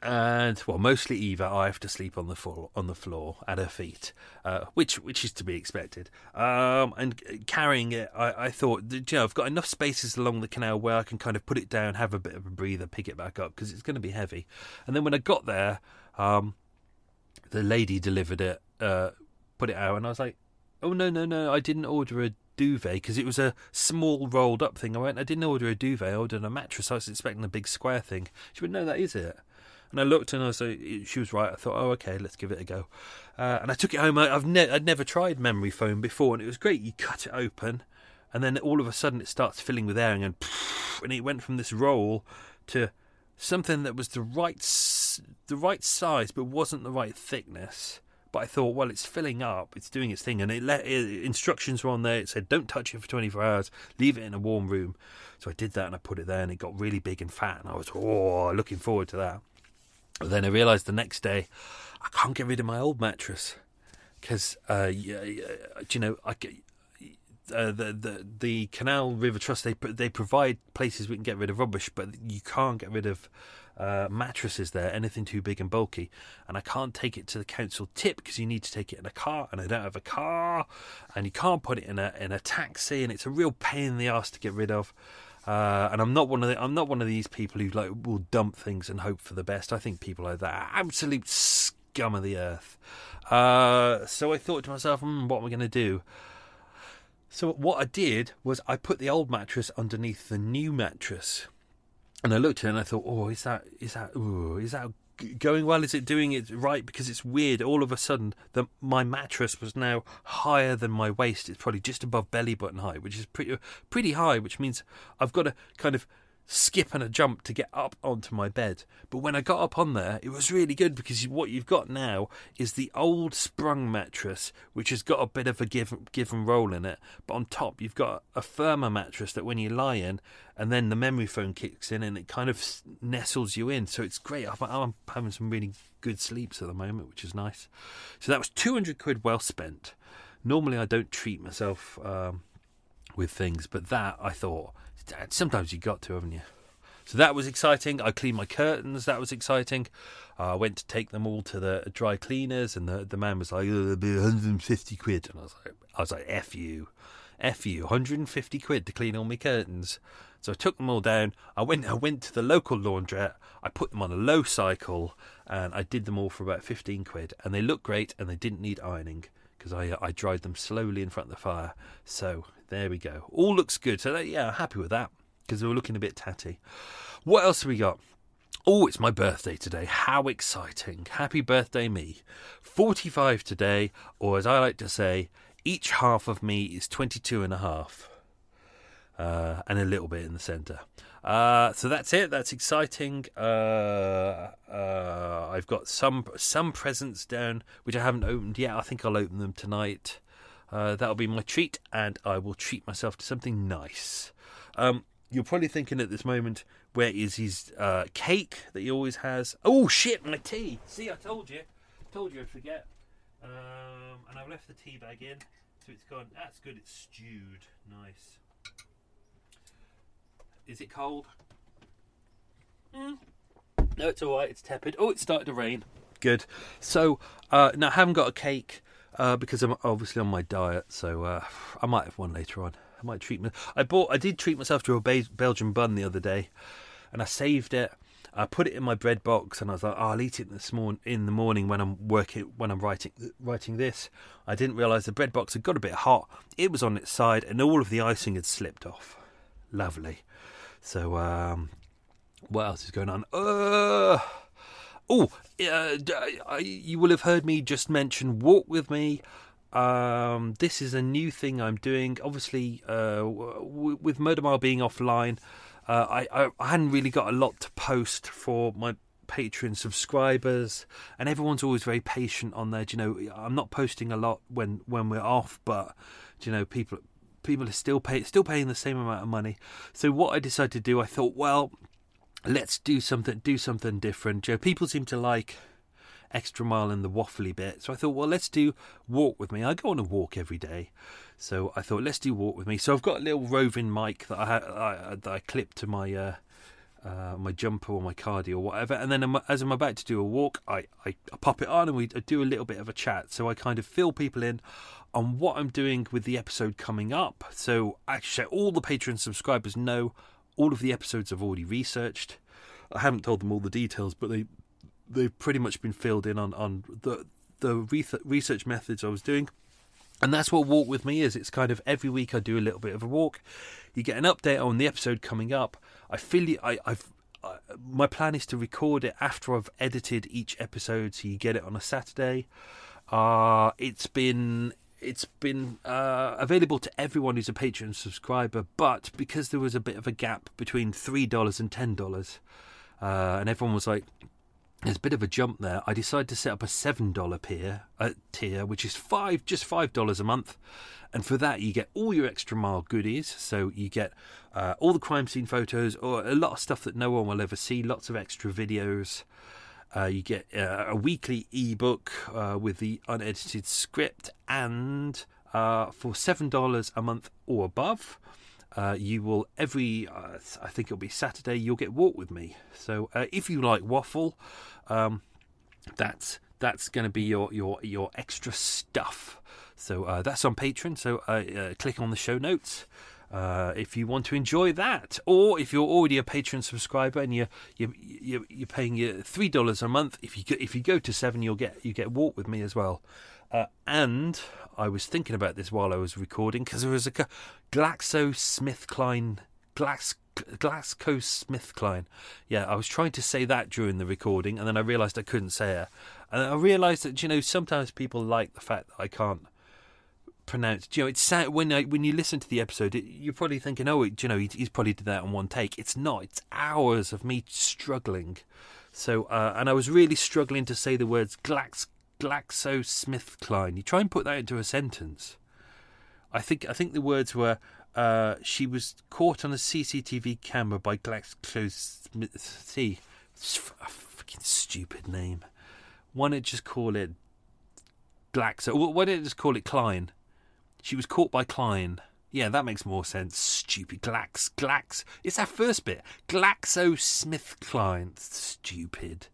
and well, mostly Eva. I have to sleep on the floor, on the floor at her feet, uh, which which is to be expected. Um, and carrying it, I, I thought, you know, I've got enough spaces along the canal where I can kind of put it down, have a bit of a breather, pick it back up because it's going to be heavy. And then when I got there, um, the lady delivered it, uh, put it out, and I was like, "Oh no, no, no! I didn't order a duvet because it was a small rolled up thing. I went, I didn't order a duvet, I ordered a mattress. I was expecting a big square thing. She went, No, that is it. And I looked and I was like, she was right. I thought, oh, okay, let's give it a go. Uh, and I took it home. I, have ne- I'd never tried memory foam before, and it was great. You cut it open, and then all of a sudden it starts filling with air, and, and it went from this roll to something that was the right the right size, but wasn't the right thickness. But I thought, well, it's filling up, it's doing its thing, and it let it, instructions were on there. It said, don't touch it for 24 hours, leave it in a warm room. So I did that, and I put it there, and it got really big and fat, and I was oh, looking forward to that. But then I realised the next day, I can't get rid of my old mattress because, uh, yeah, you know, I. Uh, the the the Canal River Trust they they provide places we can get rid of rubbish, but you can't get rid of uh, mattresses there, anything too big and bulky, and I can't take it to the council tip because you need to take it in a car, and I don't have a car, and you can't put it in a in a taxi, and it's a real pain in the ass to get rid of. Uh, and I'm not one of the, I'm not one of these people who like will dump things and hope for the best. I think people like that are absolute scum of the earth. Uh, so I thought to myself, hmm, what am I going to do? So what I did was I put the old mattress underneath the new mattress, and I looked at it and I thought, oh, is that is that ooh, is that going well? Is it doing it right? Because it's weird. All of a sudden, the, my mattress was now higher than my waist. It's probably just above belly button height, which is pretty pretty high. Which means I've got to kind of skip and a jump to get up onto my bed. But when I got up on there, it was really good because what you've got now is the old sprung mattress, which has got a bit of a give, give and roll in it. But on top, you've got a firmer mattress that when you lie in, and then the memory foam kicks in and it kind of nestles you in. So it's great. I'm having some really good sleeps at the moment, which is nice. So that was 200 quid well spent. Normally, I don't treat myself um, with things, but that I thought sometimes you got to, haven't you? So that was exciting. I cleaned my curtains. That was exciting. Uh, I went to take them all to the dry cleaners, and the, the man was like, oh, "It'll be 150 quid," and I was like, "I was like, f you, f you, 150 quid to clean all my curtains." So I took them all down. I went I went to the local laundrette. I put them on a low cycle, and I did them all for about 15 quid, and they look great, and they didn't need ironing because I I dried them slowly in front of the fire. So there we go. All looks good. So, that, yeah, I'm happy with that because they were looking a bit tatty. What else have we got? Oh, it's my birthday today. How exciting. Happy birthday, me. 45 today, or as I like to say, each half of me is 22 and a half. Uh, and a little bit in the centre. Uh, so that's it. That's exciting. Uh, uh, I've got some some presents down which I haven't opened yet. I think I'll open them tonight. Uh, that'll be my treat, and I will treat myself to something nice. Um, you're probably thinking at this moment, where is his uh, cake that he always has? Oh shit, my tea! See, I told you, told you I'd forget. Um, and I've left the tea bag in, so it's gone. That's good. It's stewed. Nice. Is it cold? Mm. No, it's all right. It's tepid. Oh, it started to rain. Good. So uh, now I haven't got a cake uh, because I'm obviously on my diet, so uh, I might have one later on. I might treat me. I bought. I did treat myself to a ba- Belgian bun the other day, and I saved it. I put it in my bread box, and I was like, oh, "I'll eat it this morning in the morning when I'm working when I'm writing writing this." I didn't realise the bread box had got a bit hot. It was on its side, and all of the icing had slipped off. Lovely. So, um, what else is going on? Uh, Oh, uh, you will have heard me just mention Walk With Me. Um, this is a new thing I'm doing. Obviously, uh, w- with Murder Mile being offline, uh, I, I, I hadn't really got a lot to post for my Patreon subscribers, and everyone's always very patient on there. Do you know, I'm not posting a lot when when we're off, but do you know, people people are still pay, still paying the same amount of money. So what I decided to do, I thought, well, let's do something do something different. Joe, people seem to like extra mile and the waffly bit. So I thought, well, let's do walk with me. I go on a walk every day, so I thought let's do walk with me. So I've got a little roving mic that I I, that I clip to my uh, uh, my jumper or my cardio or whatever, and then I'm, as I'm about to do a walk, I, I, I pop it on and we do a little bit of a chat. So I kind of fill people in on what I'm doing with the episode coming up. So actually, all the Patreon subscribers know all of the episodes I've already researched. I haven't told them all the details, but they they've pretty much been filled in on on the the research methods I was doing. And that's what Walk With Me is. It's kind of every week I do a little bit of a walk. You get an update on the episode coming up. I feel I, I've my plan is to record it after I've edited each episode, so you get it on a Saturday. Uh, it's been it's been uh, available to everyone who's a Patreon subscriber, but because there was a bit of a gap between three dollars and ten dollars, uh, and everyone was like, "There's a bit of a jump there." I decided to set up a seven dollar tier, uh, tier, which is five, just five dollars a month, and for that you get all your extra mile goodies. So you get uh, all the crime scene photos, or a lot of stuff that no one will ever see, lots of extra videos. Uh, you get uh, a weekly ebook uh, with the unedited script, and uh, for seven dollars a month or above, uh, you will every uh, I think it'll be Saturday. You'll get walk with me. So if you like waffle, um, that's that's going to be your your your extra stuff. So that's on Patreon. So click on the show notes. Uh, if you want to enjoy that, or if you're already a Patreon subscriber and you're you're, you're, you're paying your three dollars a month, if you go, if you go to seven, you'll get you get walk with me as well. Uh, and I was thinking about this while I was recording because there was a Glaxo Smith GlaxoSmithKline Glax GlaxoSmithKline. Yeah, I was trying to say that during the recording, and then I realised I couldn't say it. And I realised that you know sometimes people like the fact that I can't pronounce. You know, it's when I, when you listen to the episode, it, you're probably thinking, oh, you know, he, he's probably did that in one take. It's not. It's hours of me struggling. So, uh, and I was really struggling to say the words Glax GlaxoSmithKline. You try and put that into a sentence. I think I think the words were uh, she was caught on a CCTV camera by GlaxoSmith. See, fucking stupid name. Why not just call it Glaxo? Why don't just call it Klein? She was caught by Klein. Yeah, that makes more sense. Stupid Glax Glax. It's that first bit. GlaxoSmithKline. Stupid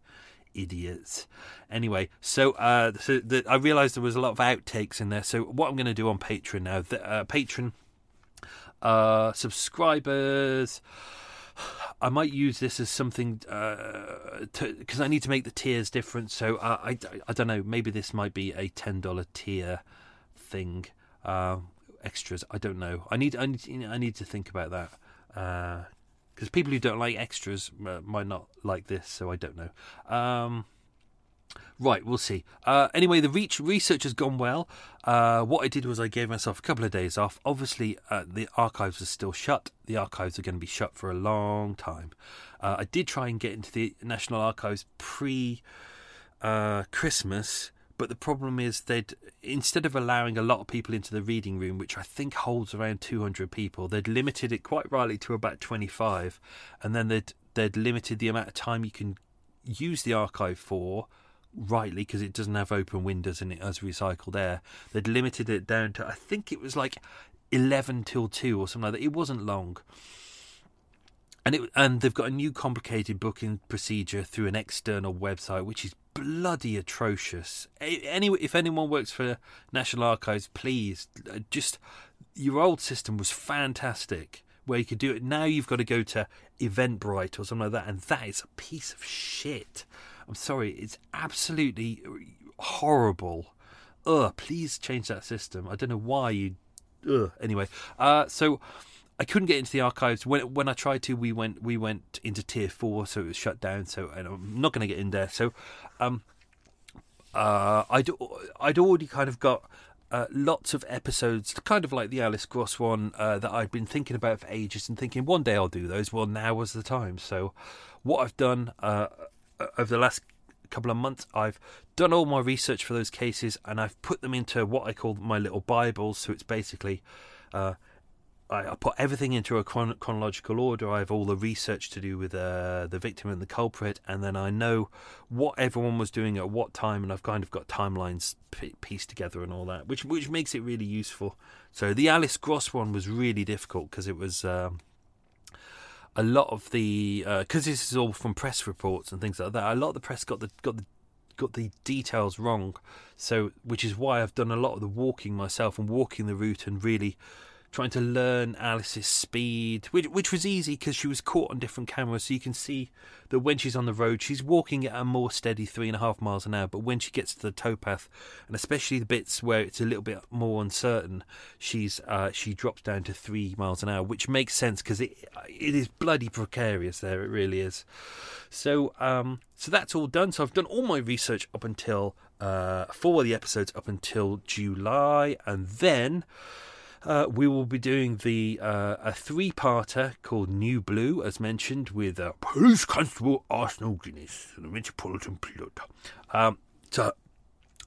idiots. Anyway, so uh, so the, I realised there was a lot of outtakes in there. So what I'm going to do on Patreon now, the, uh, Patreon uh, subscribers. I might use this as something because uh, I need to make the tiers different. So uh, I, I don't know. Maybe this might be a ten dollar tier thing. Uh, extras. I don't know. I need I need I need to think about that because people who don't like extras uh, might not like this, so I don't know. Um, right, we'll see. Uh, anyway, the reach research has gone well. Uh, what I did was I gave myself a couple of days off. Obviously, uh, the archives are still shut. The archives are going to be shut for a long time. Uh, I did try and get into the National Archives pre uh, Christmas but the problem is they'd instead of allowing a lot of people into the reading room, which I think holds around 200 people, they'd limited it quite rightly to about 25, and then they'd they'd limited the amount of time you can use the archive for rightly because it doesn't have open windows and it has recycled air. They'd limited it down to I think it was like 11 till 2 or something like that. It wasn't long and it and they've got a new complicated booking procedure through an external website, which is bloody atrocious. Anyway, if anyone works for National Archives, please uh, just your old system was fantastic where you could do it. Now you've got to go to Eventbrite or something like that, and that is a piece of shit. I'm sorry, it's absolutely horrible. Ugh, please change that system. I don't know why you. Ugh. Anyway, uh, so I couldn't get into the archives when when I tried to. We went we went into tier four, so it was shut down. So I'm not going to get in there. So, um, uh, I'd I'd already kind of got uh, lots of episodes, kind of like the Alice Gross one, uh, that I'd been thinking about for ages and thinking one day I'll do those. Well, now was the time. So, what I've done uh, over the last couple of months, I've done all my research for those cases and I've put them into what I call my little Bibles. So it's basically uh, I, put everything into a chron- chronological order. I have all the research to do with uh, the victim and the culprit, and then I know what everyone was doing at what time, and I've kind of got timelines p- pieced together and all that, which which makes it really useful. So the Alice Gross one was really difficult because it was. Um, a lot of the because uh, this is all from press reports and things like that. A lot of the press got the got the got the details wrong, so which is why I've done a lot of the walking myself and walking the route and really trying to learn Alice's speed, which, which was easy because she was caught on different cameras. So you can see that when she's on the road, she's walking at a more steady three and a half miles an hour. But when she gets to the towpath, and especially the bits where it's a little bit more uncertain, she's uh, she drops down to three miles an hour, which makes sense because it it is bloody precarious there. It really is. So um, so that's all done. So I've done all my research up until uh, for the episodes up until July, and then uh, we will be doing the uh, a three-parter called New Blue, as mentioned, with uh, Police Constable Arsenal Guinness, the Metropolitan Blood. Um, so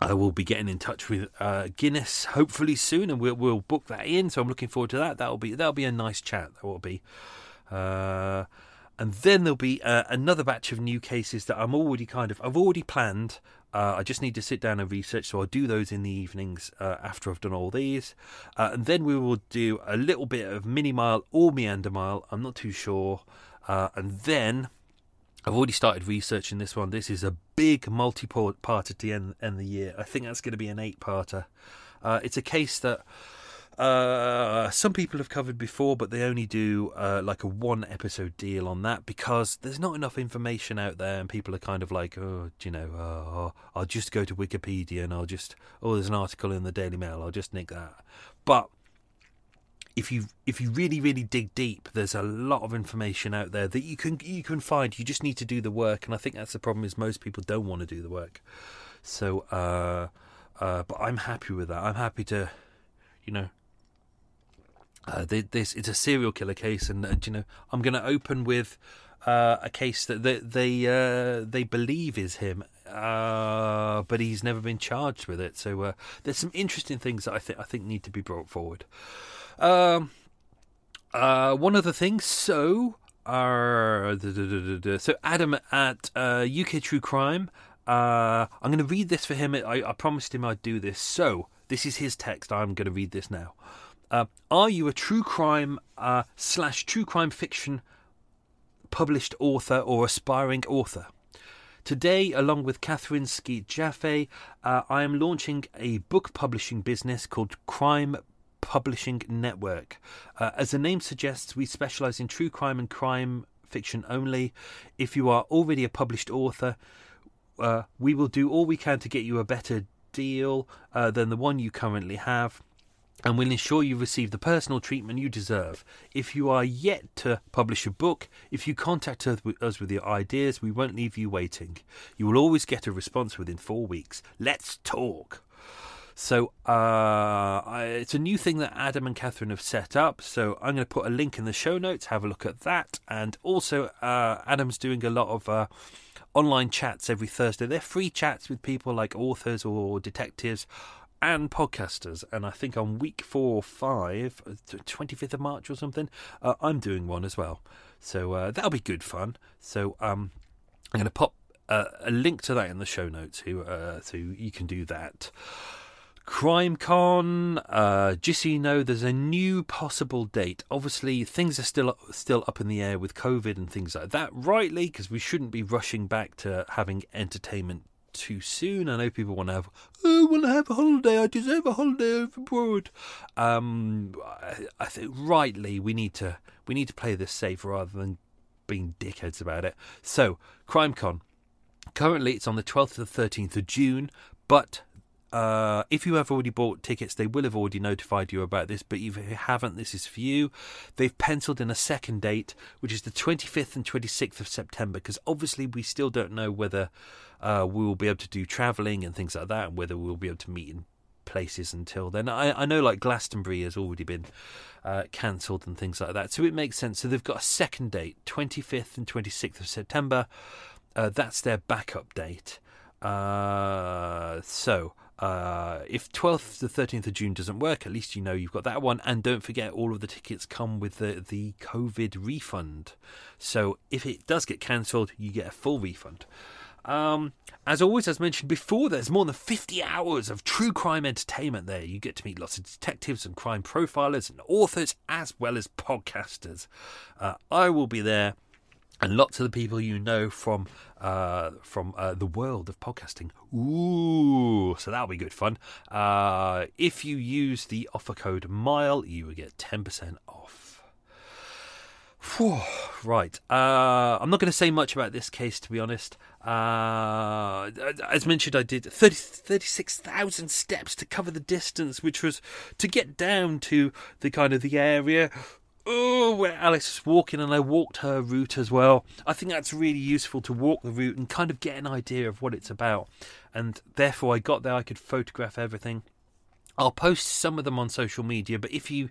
I will be getting in touch with uh, Guinness hopefully soon, and we'll, we'll book that in. So I'm looking forward to that. That'll be that'll be a nice chat. That will be. Uh, and then there'll be uh, another batch of new cases that I'm already kind of I've already planned. Uh, I just need to sit down and research, so I'll do those in the evenings uh, after I've done all these, uh, and then we will do a little bit of mini mile or meander mile. I'm not too sure, uh, and then I've already started researching this one. This is a big multi-part at the end, end of the year. I think that's going to be an eight-parter. Uh, it's a case that uh, some people have covered before, but they only do uh, like a one episode deal on that because there's not enough information out there, and people are kind of like, oh, you know, uh, I'll just go to Wikipedia and I'll just, oh, there's an article in the Daily Mail, I'll just nick that. But if you if you really really dig deep, there's a lot of information out there that you can you can find. You just need to do the work, and I think that's the problem is most people don't want to do the work. So, uh, uh, but I'm happy with that. I'm happy to, you know, uh, this it's a serial killer case, and uh, you know I'm going to open with uh, a case that they they, uh, they believe is him, uh, but he's never been charged with it. So uh, there's some interesting things that I think I think need to be brought forward. Um, one other thing, so. so Adam at UK True Crime. I'm going to read this for him. I, I promised him I'd do this. So this is his text. I'm going to read this now. Uh, are you a true crime uh, slash true crime fiction published author or aspiring author? Today, along with Catherine Skeet Jaffe, uh, I am launching a book publishing business called Crime Publishing Network. Uh, as the name suggests, we specialize in true crime and crime fiction only. If you are already a published author, uh, we will do all we can to get you a better deal uh, than the one you currently have and will ensure you receive the personal treatment you deserve. If you are yet to publish a book, if you contact us with your ideas, we won't leave you waiting. You will always get a response within four weeks. Let's talk. So uh, it's a new thing that Adam and Catherine have set up. So I'm going to put a link in the show notes. Have a look at that. And also, uh, Adam's doing a lot of. Uh, online chats every Thursday. They're free chats with people like authors or detectives and podcasters. And I think on week four or five, 25th of March or something, uh, I'm doing one as well. So uh, that'll be good fun. So um, I'm going to pop uh, a link to that in the show notes uh, so you can do that. CrimeCon, uh, just so you know, there's a new possible date. Obviously, things are still still up in the air with COVID and things like that. Rightly, because we shouldn't be rushing back to having entertainment too soon. I know people want to have, oh, want to have a holiday. I deserve a holiday abroad. Um, I, I think rightly we need to we need to play this safe rather than being dickheads about it. So, CrimeCon. Currently, it's on the 12th to the 13th of June, but uh, if you have already bought tickets, they will have already notified you about this. But if you haven't, this is for you. They've penciled in a second date, which is the 25th and 26th of September, because obviously we still don't know whether uh, we will be able to do travelling and things like that, and whether we'll be able to meet in places until then. I, I know like Glastonbury has already been uh, cancelled and things like that, so it makes sense. So they've got a second date, 25th and 26th of September. Uh, that's their backup date. Uh, so uh, if 12th to 13th of June doesn't work, at least you know you've got that one. And don't forget, all of the tickets come with the, the COVID refund. So if it does get cancelled, you get a full refund. Um, as always, as mentioned before, there's more than 50 hours of true crime entertainment there. You get to meet lots of detectives and crime profilers and authors, as well as podcasters. Uh, I will be there and lots of the people you know from uh, from uh, the world of podcasting. Ooh, so that'll be good fun. Uh, if you use the offer code MILE, you will get ten percent off. Whew, right, uh, I'm not going to say much about this case, to be honest. Uh, as mentioned, I did 30, 36,000 steps to cover the distance, which was to get down to the kind of the area oh, where Alice was walking, and I walked her route as well. I think that's really useful to walk the route and kind of get an idea of what it's about. And therefore, I got there, I could photograph everything. I'll post some of them on social media, but if you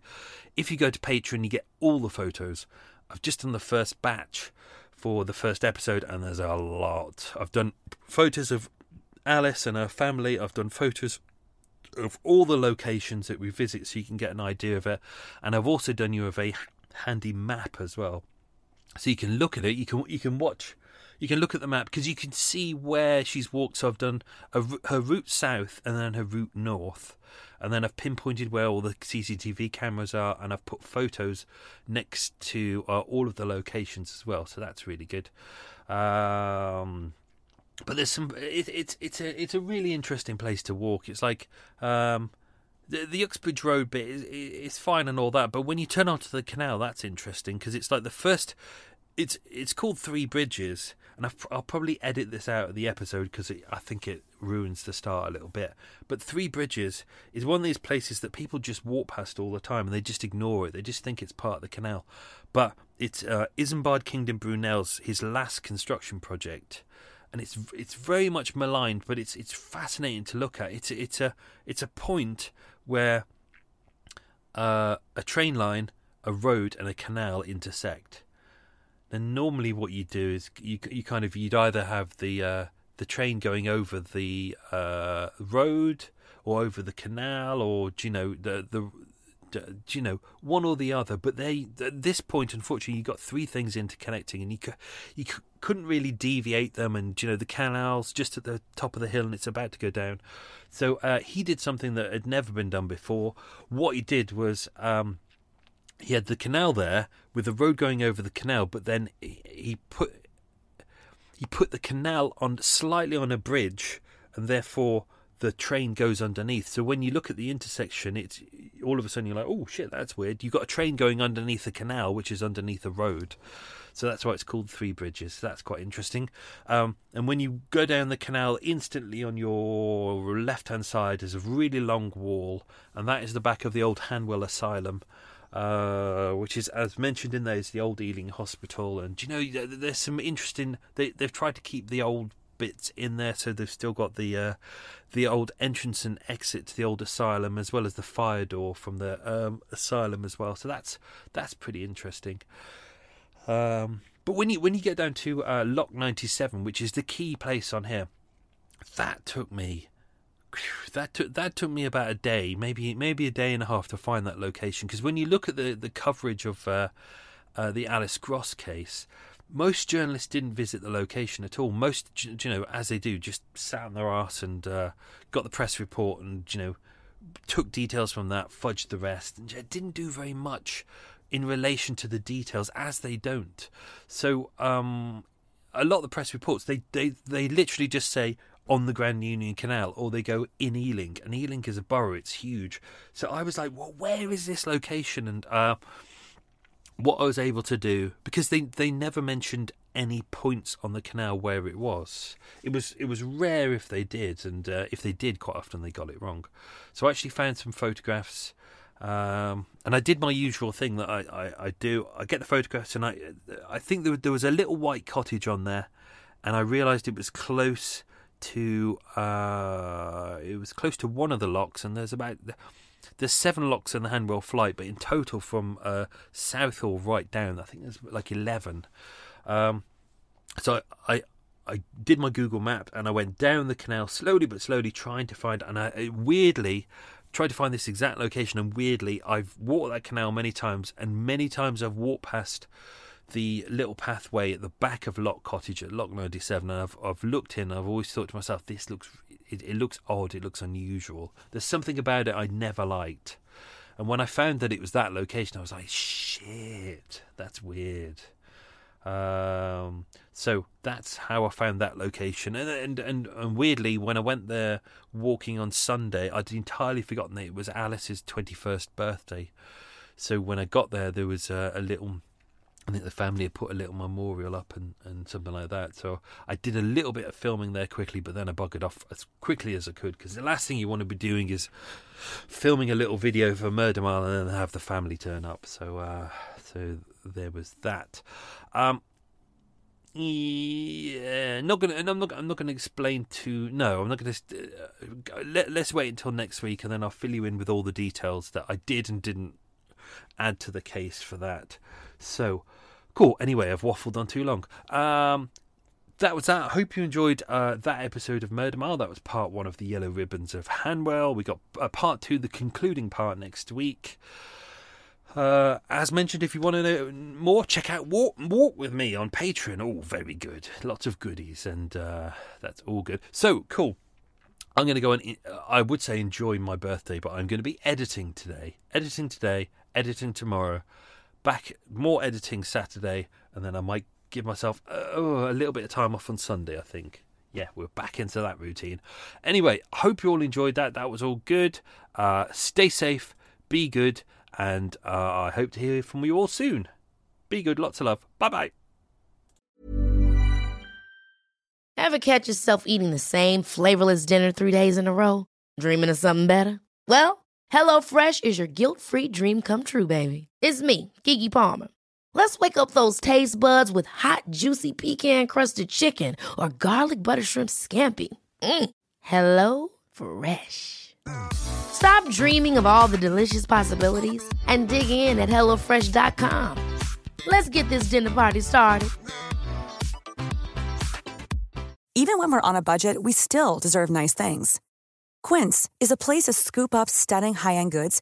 if you go to Patreon, you get all the photos. I've just done the first batch for the first episode, and there's a lot. I've done photos of Alice and her family. I've done photos of all the locations that we visit so you can get an idea of it. And I've also done you a very handy map as well. so you can look at it. You can you can watch. You can look at the map because you can see where she's walked. So I've done a, her route south and then her route north, and then I've pinpointed where all the CCTV cameras are, and I've put photos next to uh, all of the locations as well. So that's really good. Um, but there's some. It, it's it's a it's a really interesting place to walk. It's like. Um, the, the Uxbridge Road bit is, is fine and all that, but when you turn onto the canal, that's interesting because it's like the first. It's it's called Three Bridges, and i will probably edit this out of the episode because I think it ruins the start a little bit. But Three Bridges is one of these places that people just walk past all the time and they just ignore it. They just think it's part of the canal. But it's uh, Isambard Kingdom Brunel's his last construction project, and it's it's very much maligned, but it's it's fascinating to look at. It's it's a it's a point where uh, a train line, a road, and a canal intersect. And normally, what you do is you you kind of you'd either have the uh, the train going over the uh, road or over the canal, or you know the the you know one or the other but they at this point unfortunately you got three things interconnecting and you you couldn't really deviate them and you know the canals just at the top of the hill and it's about to go down. So uh, he did something that had never been done before. What he did was um, he had the canal there with the road going over the canal but then he put he put the canal on slightly on a bridge and therefore the train goes underneath. So when you look at the intersection, it's all of a sudden you're like, oh shit, that's weird. You've got a train going underneath a canal, which is underneath a road. So that's why it's called Three Bridges. That's quite interesting. Um, and when you go down the canal, instantly on your left hand side is a really long wall, and that is the back of the old Hanwell Asylum. Uh, which is, as mentioned in there, is the old Ealing Hospital, and you know, there's some interesting. They they've tried to keep the old bits in there, so they've still got the uh, the old entrance and exit to the old asylum, as well as the fire door from the um, asylum as well. So that's that's pretty interesting. Um, but when you when you get down to uh, Lock ninety seven, which is the key place on here, that took me that took that took me about a day, maybe maybe a day and a half to find that location. Because when you look at the the coverage of uh, uh, the Alice Gross case, most journalists didn't visit the location at all. Most, you know, as they do, just sat on their ass and uh, got the press report and, you know, took details from that, fudged the rest, and didn't do very much in relation to the details, as they don't. So, um, a lot of the press reports, they, they, they literally just say, on the Grand Union Canal, or they go in Ealing, and Ealing is a borough; it's huge. So I was like, "Well, where is this location?" And uh, what I was able to do because they they never mentioned any points on the canal where it was. It was it was rare if they did, and uh, if they did, quite often they got it wrong. So I actually found some photographs, um, and I did my usual thing that I, I, I, do. I get the photographs, and I I think there, there was a little white cottage on there, and I realised it was close to uh, it was close to one of the locks, and there's about there's seven locks in the Hanwell flight, but in total from uh, Southall right down, I think there's like eleven. Um, so I, I did my Google map and I went down the canal slowly but slowly, trying to find. And I weirdly tried to find this exact location. And weirdly, I've walked that canal many times, and many times I've walked past the little pathway at the back of Lock Cottage at Lock 97 and I've, I've looked in I've always thought to myself this looks it, it looks odd, it looks unusual. There's something about it I never liked. And when I found that it was that location, I was like, shit, that's weird. Um, so that's how I found that location. And, and, and and weirdly, when I went there walking on Sunday, I'd entirely forgotten that it was Alice's twenty first birthday. So when I got there, there was a, a little I think the family had put a little memorial up and, and something like that. So I did a little bit of filming there quickly, but then I buggered off as quickly as I could because the last thing you want to be doing is filming a little video for Murder Mile and then have the family turn up. So uh, so there was that. Um, yeah, not gonna. I'm not. I'm not gonna explain to. No, I'm not gonna. Uh, let, let's wait until next week, and then I'll fill you in with all the details that I did and didn't add to the case for that. So, Cool. Anyway, I've waffled on too long. Um, that was that. I hope you enjoyed uh, that episode of Murder Mile. That was part one of the Yellow Ribbons of Hanwell. We got uh, part two, the concluding part next week. Uh, as mentioned, if you want to know more, check out Walk, Walk with Me on Patreon. Oh, very good. Lots of goodies, and uh, that's all good. So, cool. I'm going to go and, I would say, enjoy my birthday, but I'm going to be editing today. Editing today, editing tomorrow. Back, more editing Saturday, and then I might give myself uh, a little bit of time off on Sunday, I think yeah, we're back into that routine. Anyway, I hope you all enjoyed that. That was all good. Uh, stay safe, be good, and uh, I hope to hear from you all soon. Be good, lots of love. Bye bye. Ever catch yourself eating the same flavorless dinner three days in a row? Dreaming of something better? Well, HelloFresh is your guilt free dream come true, baby. It's me, Keke Palmer. Let's wake up those taste buds with hot, juicy pecan crusted chicken or garlic butter shrimp scampi. Mm. Hello Fresh. Stop dreaming of all the delicious possibilities and dig in at HelloFresh.com. Let's get this dinner party started. Even when we're on a budget, we still deserve nice things. Quince is a place to scoop up stunning high end goods